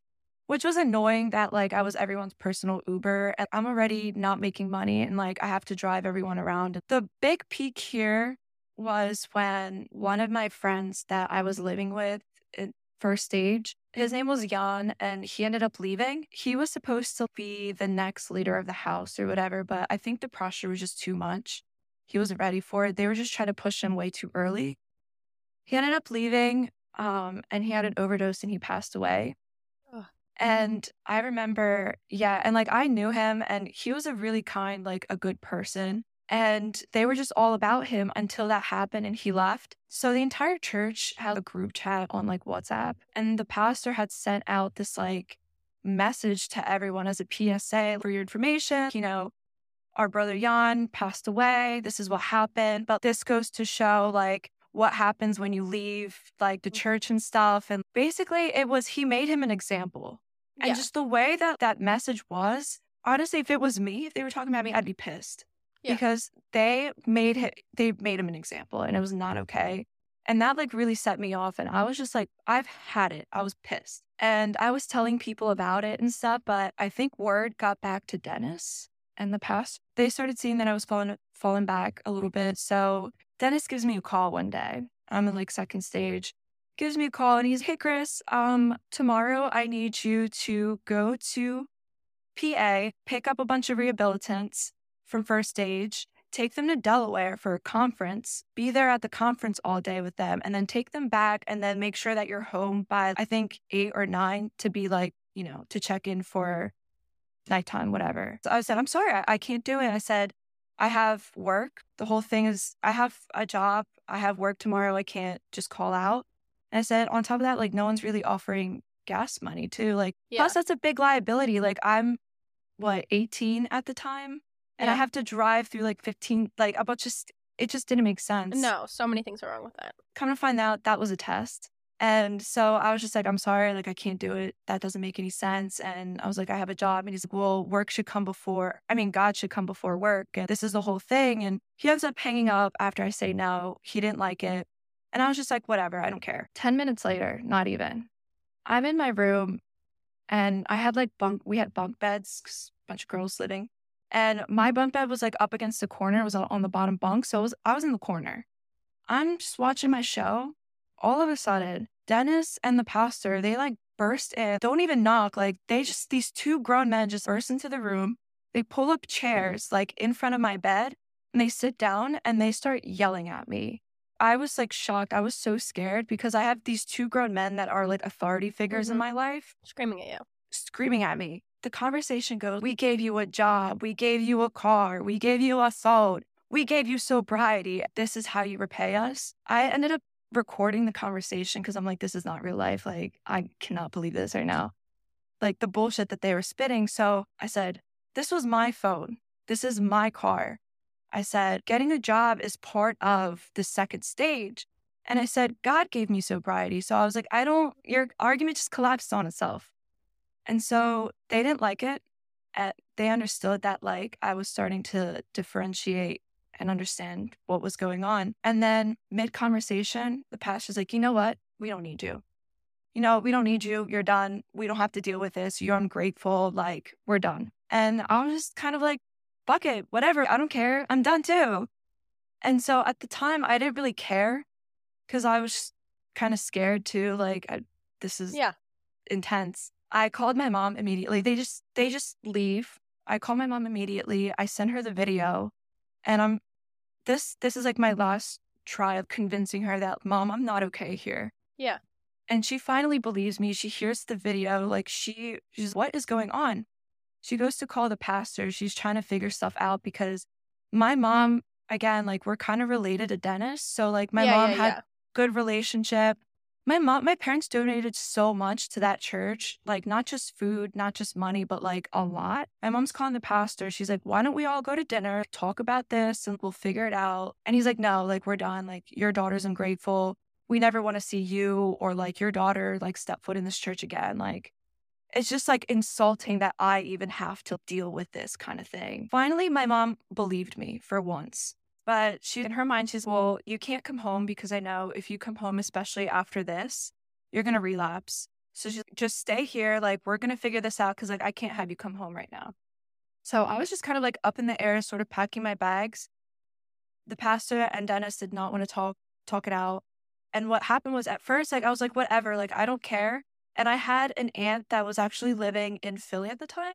which was annoying that like I was everyone's personal Uber and I'm already not making money and like I have to drive everyone around. The big peak here was when one of my friends that I was living with in first stage, his name was Jan and he ended up leaving. He was supposed to be the next leader of the house or whatever, but I think the pressure was just too much. He wasn't ready for it. They were just trying to push him way too early. He ended up leaving um, and he had an overdose and he passed away. Ugh. And I remember, yeah, and like I knew him and he was a really kind, like a good person. And they were just all about him until that happened and he left. So the entire church had a group chat on like WhatsApp. And the pastor had sent out this like message to everyone as a PSA for your information. You know, our brother Jan passed away. This is what happened. But this goes to show like what happens when you leave like the mm-hmm. church and stuff. And basically, it was he made him an example. And Yeah. just the way that that message was, honestly, if it was me, if they were talking about me, I'd be pissed Yeah. because they made him, they made him an example and it was not okay. And that like really set me off. And I was just like, I've had it. I was pissed. And I was telling people about it and stuff. But I think word got back to Dennis and the past. They started seeing that I was falling falling back a little bit. So Dennis gives me a call one day. I'm in like second stage. Gives me a call and he's, hey Chris, um, tomorrow I need you to go to PA, pick up a bunch of rehabilitants from first stage, take them to Delaware for a conference, be there at the conference all day with them, and then take them back and then make sure that you're home by, I think, eight or nine to be like, you know, to check in for nighttime, whatever. So I said, I'm sorry, I, I can't do it. I said, I have work. The whole thing is, I have a job. I have work tomorrow. I can't just call out. And I said, on top of that, like, no one's really offering gas money too. Like, Yeah. plus, that's a big liability. Like, I'm what, 18 at the time? And I have to drive through like 15, like, about just, it just didn't make sense. No, so many things are wrong with that. Come to find out, that was a test. And so I was just like, I'm sorry, like, I can't do it. That doesn't make any sense. And I was like, I have a job. And he's like, well, work should come before, I mean, God should come before work. And this is the whole thing. And he ends up hanging up after I say no. He didn't like it. And I was just like, whatever, I don't care. 10 minutes later, not even, I'm in my room and I had like bunk, we had bunk beds, a bunch of girls living. And my bunk bed was like up against the corner, it was on the bottom bunk. So it was, I was in the corner. I'm just watching my show. All of a sudden, Dennis and the pastor, they like burst in, don't even knock. Like they just, these two grown men just burst into the room. They pull up chairs like in front of my bed and they sit down and they start yelling at me. I was like shocked. I was so scared because I have these two grown men that are like authority figures in Mhm. my life Screaming at you. screaming at me. The conversation goes, We gave you a job. We gave you a car. We gave you a phone. We gave you sobriety. This is how you repay us. I ended up recording the conversation because I'm like, This is not real life. Like, I cannot believe this right now. Like the bullshit that they were spitting. So I said, This was my phone. This is my car. I said, Getting a job is part of the second stage. And I said, God gave me sobriety. So I was like, I don't, your argument just collapsed on itself. And so they didn't like it. And they understood that, like, I was starting to differentiate and understand what was going on. And then mid conversation, the pastor's like, you know what? We don't need you. You know, we don't need you. You're done. We don't have to deal with this. You're ungrateful. Like, we're done. And I was just kind of like, fuck it, whatever. I don't care. I'm done too. And so at the time, I didn't really care because I was kind of scared too. Like, I, this is Yeah. intense. I called my mom immediately. They just they just leave. I call my mom immediately. I send her the video and I'm this this is like my last try of convincing her that mom, I'm not okay here. Yeah. And she finally believes me. She hears the video. Like she she's what is going on? she goes to call the pastor. She's trying to figure stuff out because my mom, again, like we're kind of related to Dennis. So like my Yeah, mom yeah, had yeah. good relationship. My mom, my parents donated so much to that church, like not just food, not just money, but like a lot. My mom's calling the pastor. She's like, why don't we all go to dinner, talk about this, and we'll figure it out. And he's like, no, like we're done. Like your daughter's ungrateful. We never want to see you or like your daughter like step foot in this church again. Like it's just like insulting that I even have to deal with this kind of thing. Finally, my mom believed me for once. But she, in her mind, she's, well, you can't come home because I know if you come home, especially after this, you're going to relapse. So she's just stay here. Like, we're going to figure this out because, like, I can't have you come home right now. So I was just kind of like up in the air, sort of packing my bags. The pastor and Dennis did not want to talk, talk it out. And what happened was at first, like, I was like, whatever, like, I don't care. And I had an aunt that was actually living in Philly at the time.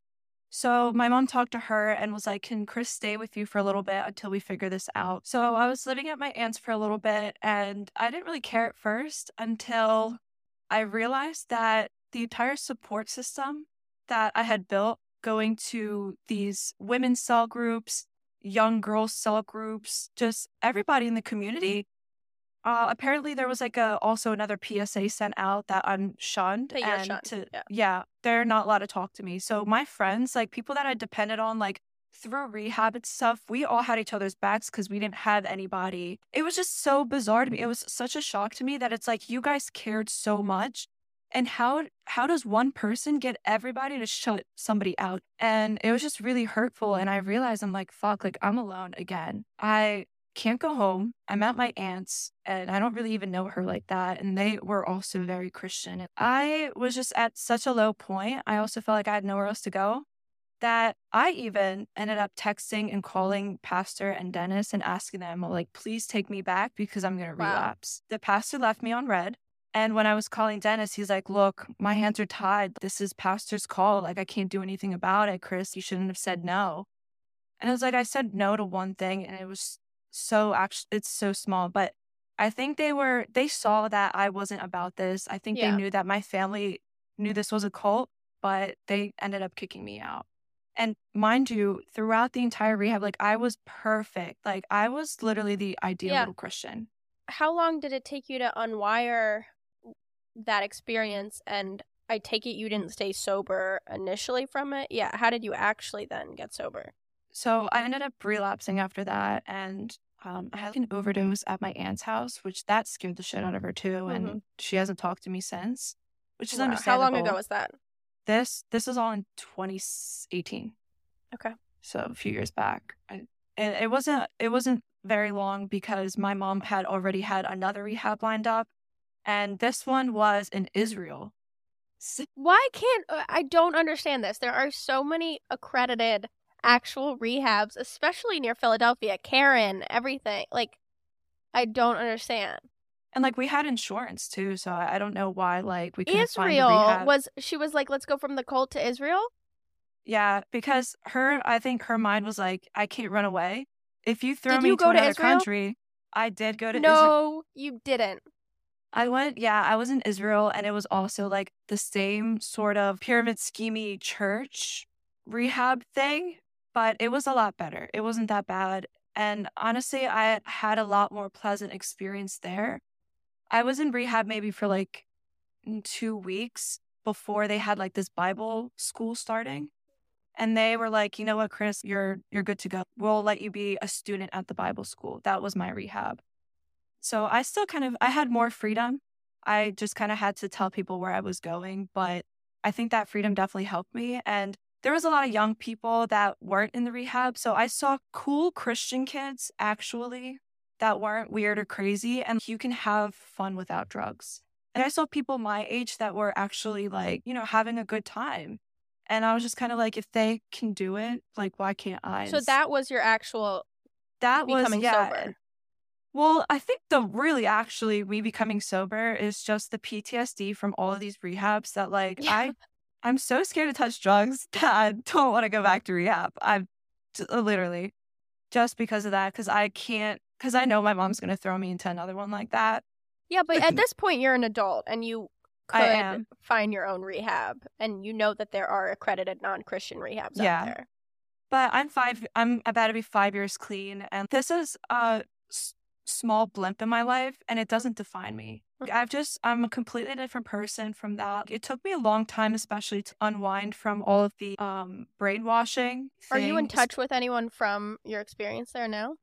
So my mom talked to her and was like, Can Chris stay with you for a little bit until we figure this out? So I was living at my aunt's for a little bit and I didn't really care at first until I realized that the entire support system that I had built going to these women's cell groups, young girls cell groups, just everybody in the community. Uh, apparently, there was like a also another PSA sent out that I'm shunned That and shunned, to yeah. yeah, they're not allowed to talk to me. So my friends, like people that I depended on, like through rehab and stuff, we all had each other's backs because we didn't have anybody. It was just so bizarre to me. It was such a shock to me that it's like you guys cared so much. And how how does one person get everybody to shut somebody out? And it was just really hurtful. And I realized I'm like, fuck, like I'm alone again. I can't go home. I'm at my aunt's and I don't really even know her like that. And they were also very Christian. I was just at such a low point. I also felt like I had nowhere else to go that I even ended up texting and calling Pastor and Dennis and asking them, like, please take me back because I'm going to Wow. relapse. The pastor left me on read. And when I was calling Dennis, he's like, look, my hands are tied. This is pastor's call. Like, I can't do anything about it, Chris. You shouldn't have said no. And it was like, I said no to one thing and it was so actually, it's so small. But I think they were, they saw that I wasn't about this. I think Yeah. they knew that my family knew this was a cult, but they ended up kicking me out. And mind you, throughout the entire rehab, like I was perfect. Like I was literally the ideal Yeah. little Christian. How long did it take you to unwire that experience? And I take it you didn't stay sober initially from it. Yeah. How did you actually then get sober? So I ended up relapsing after that. And um, I had an overdose at my aunt's house, which that scared the shit out of her too. And she hasn't talked to me since, which is Wow. How long ago was that? this? This was all in 2018. Okay. So a few years back. I, and it wasn't it wasn't very long because my mom had already had another rehab lined up. And this one was in Israel. Why can't uh, I don't understand this? There are so many accredited actual rehabs, especially near Philadelphia. Caron, everything. Like I don't understand. And like we had insurance too, so I don't know why like we couldn't find Israel rehab. was she was like, let's go from the cult to Israel. Yeah, because her, I think her mind was like, I can't run away. If you throw Did me you to go to another Israel? country, I did go to Israel. No, you didn't. I went, yeah, I was in Israel, and it was also like the same sort of pyramid schemy church rehab thing, but it was a lot better. It wasn't that bad. And honestly, I had a lot more pleasant experience there. I was in rehab maybe for like two weeks before they had like this Bible school starting. And they were like, you know what, Chris, you're you're good to go. We'll let you be a student at the Bible school. That was my rehab. So I still kind of I had more freedom. I just kind of had to tell people where I was going, but I think that freedom definitely helped me. And there was a lot of young people that weren't in the rehab. So I saw cool Christian kids actually that weren't weird or crazy, and you can have fun without drugs. And I saw people my age that were actually like, you know, having a good time. And I was just kind of like, if they can do it, like, why can't I? So that was your actual that was becoming yeah. sober. Well, I think the really actually me becoming sober is just the PTSD from all of these rehabs that like [LAUGHS] Yeah. I I'm so scared to touch drugs [LAUGHS] that I don't want to go back to rehab. I'm t- uh, literally just because of that cuz I can't cuz I know my mom's going to throw me into another one like that. Yeah, but at [CLEARS THROAT] this point you're an adult and you could find your own rehab, and you know that there are accredited non-Christian rehabs Yeah. out there. But I'm five. I'm about to be five years clean, and this is a small blimp in my life, and it doesn't define me. I've just I'm a completely different person from that. It took me a long time, especially to unwind from all of the um brainwashing. Are you in touch with anyone from your experience there now?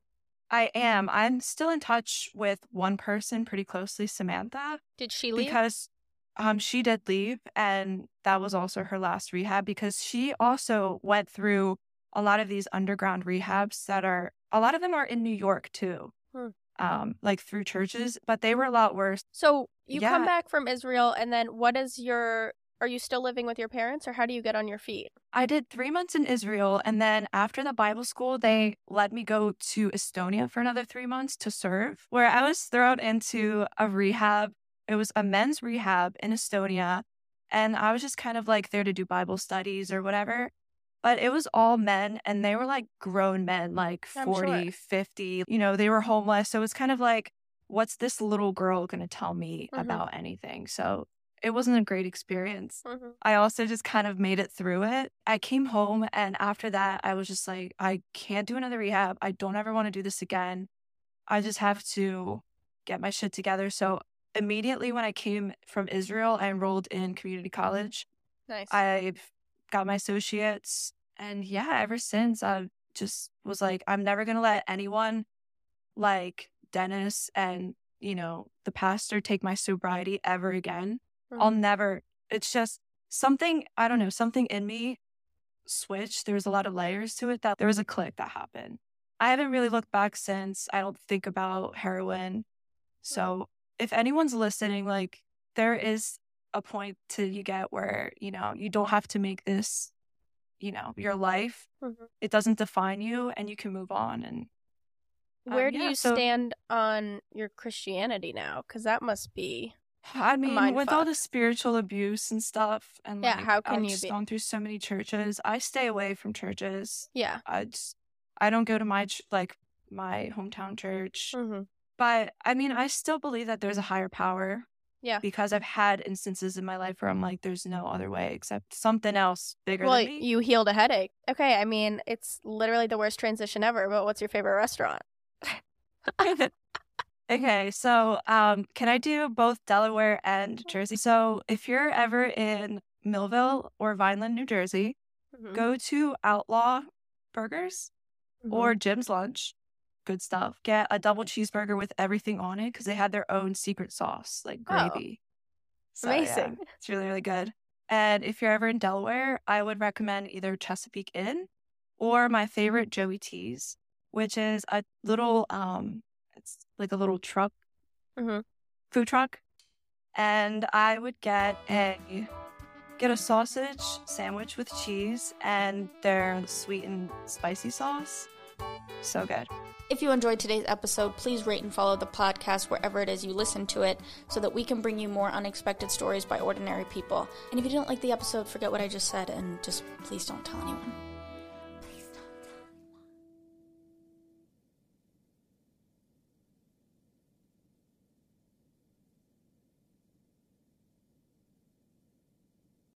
I am. I'm still in touch with one person pretty closely, Samantha, Did she leave? because um she did leave, and that was also her last rehab because she also went through a lot of these underground rehabs that are a lot of them are in New York too. Hmm. Um, like through churches, but they were a lot worse. so you come back from Israel, and then what is your? Are you still living with your parents, or how do you get on your feet? I did three months in Israel, and then after the Bible school, they let me go to Estonia for another three months to serve, where I was thrown into a rehab. It was a men's rehab in Estonia, and I was just kind of like there to do Bible studies or whatever. But it was all men, and they were like grown men, like I'm 40, sure. 50. You know, they were homeless. So it was kind of like, what's this little girl going to tell me Mhm. about anything? So it wasn't a great experience. Mm-hmm. I also just kind of made it through it. I came home and after that, I was just like, I can't do another rehab. I don't ever want to do this again. I just have to get my shit together. So immediately when I came from Israel, I enrolled in community college. Nice. I've got my associates. And yeah, ever since I just was like, I'm never going to let anyone like Dennis and, you know, the pastor take my sobriety ever again. I'll Mhm. never, it's just something, I don't know, something in me switched. There was a lot of layers to it that there was a click that happened. I haven't really looked back since. I don't think about heroin. So if anyone's listening, like there is a point to you get where, you know, you don't have to make this, you know, your life. Mhm. It doesn't define you and you can move on. And Where um, do yeah, you so- stand on your Christianity now? Because that must be I mean, with all the spiritual abuse and stuff, and Yeah, like, how can I've you be- gone through so many churches. I stay away from churches. yeah. I just, I don't go to my ch- like my hometown church. Mm-hmm. But I mean, I still believe that there's a higher power. Yeah. Because I've had instances in my life where I'm like, there's no other way except something else bigger Well, than me. you healed a headache. Okay, I mean it's literally the worst transition ever. But what's your favorite restaurant? [LAUGHS] okay, so um, can I do both Delaware and Jersey? So if you're ever in Millville or Vineland, New Jersey, Mhm. go to Outlaw Burgers Mhm. or Jim's Lunch. Good stuff. Get a double cheeseburger with everything on it because they had their own secret sauce, like Oh. gravy. So, yeah, Amazing. it's really, really good. And if you're ever in Delaware, I would recommend either Chesapeake Inn or my favorite Joey T's, which is a little um it's like a little truck Mhm. food truck. And I would get a get a sausage sandwich with cheese and their sweet and spicy sauce. So good. If you enjoyed today's episode, please rate and follow the podcast wherever it is you listen to it so that we can bring you more unexpected stories by ordinary people. And if you didn't like the episode, forget what I just said and just please don't tell anyone.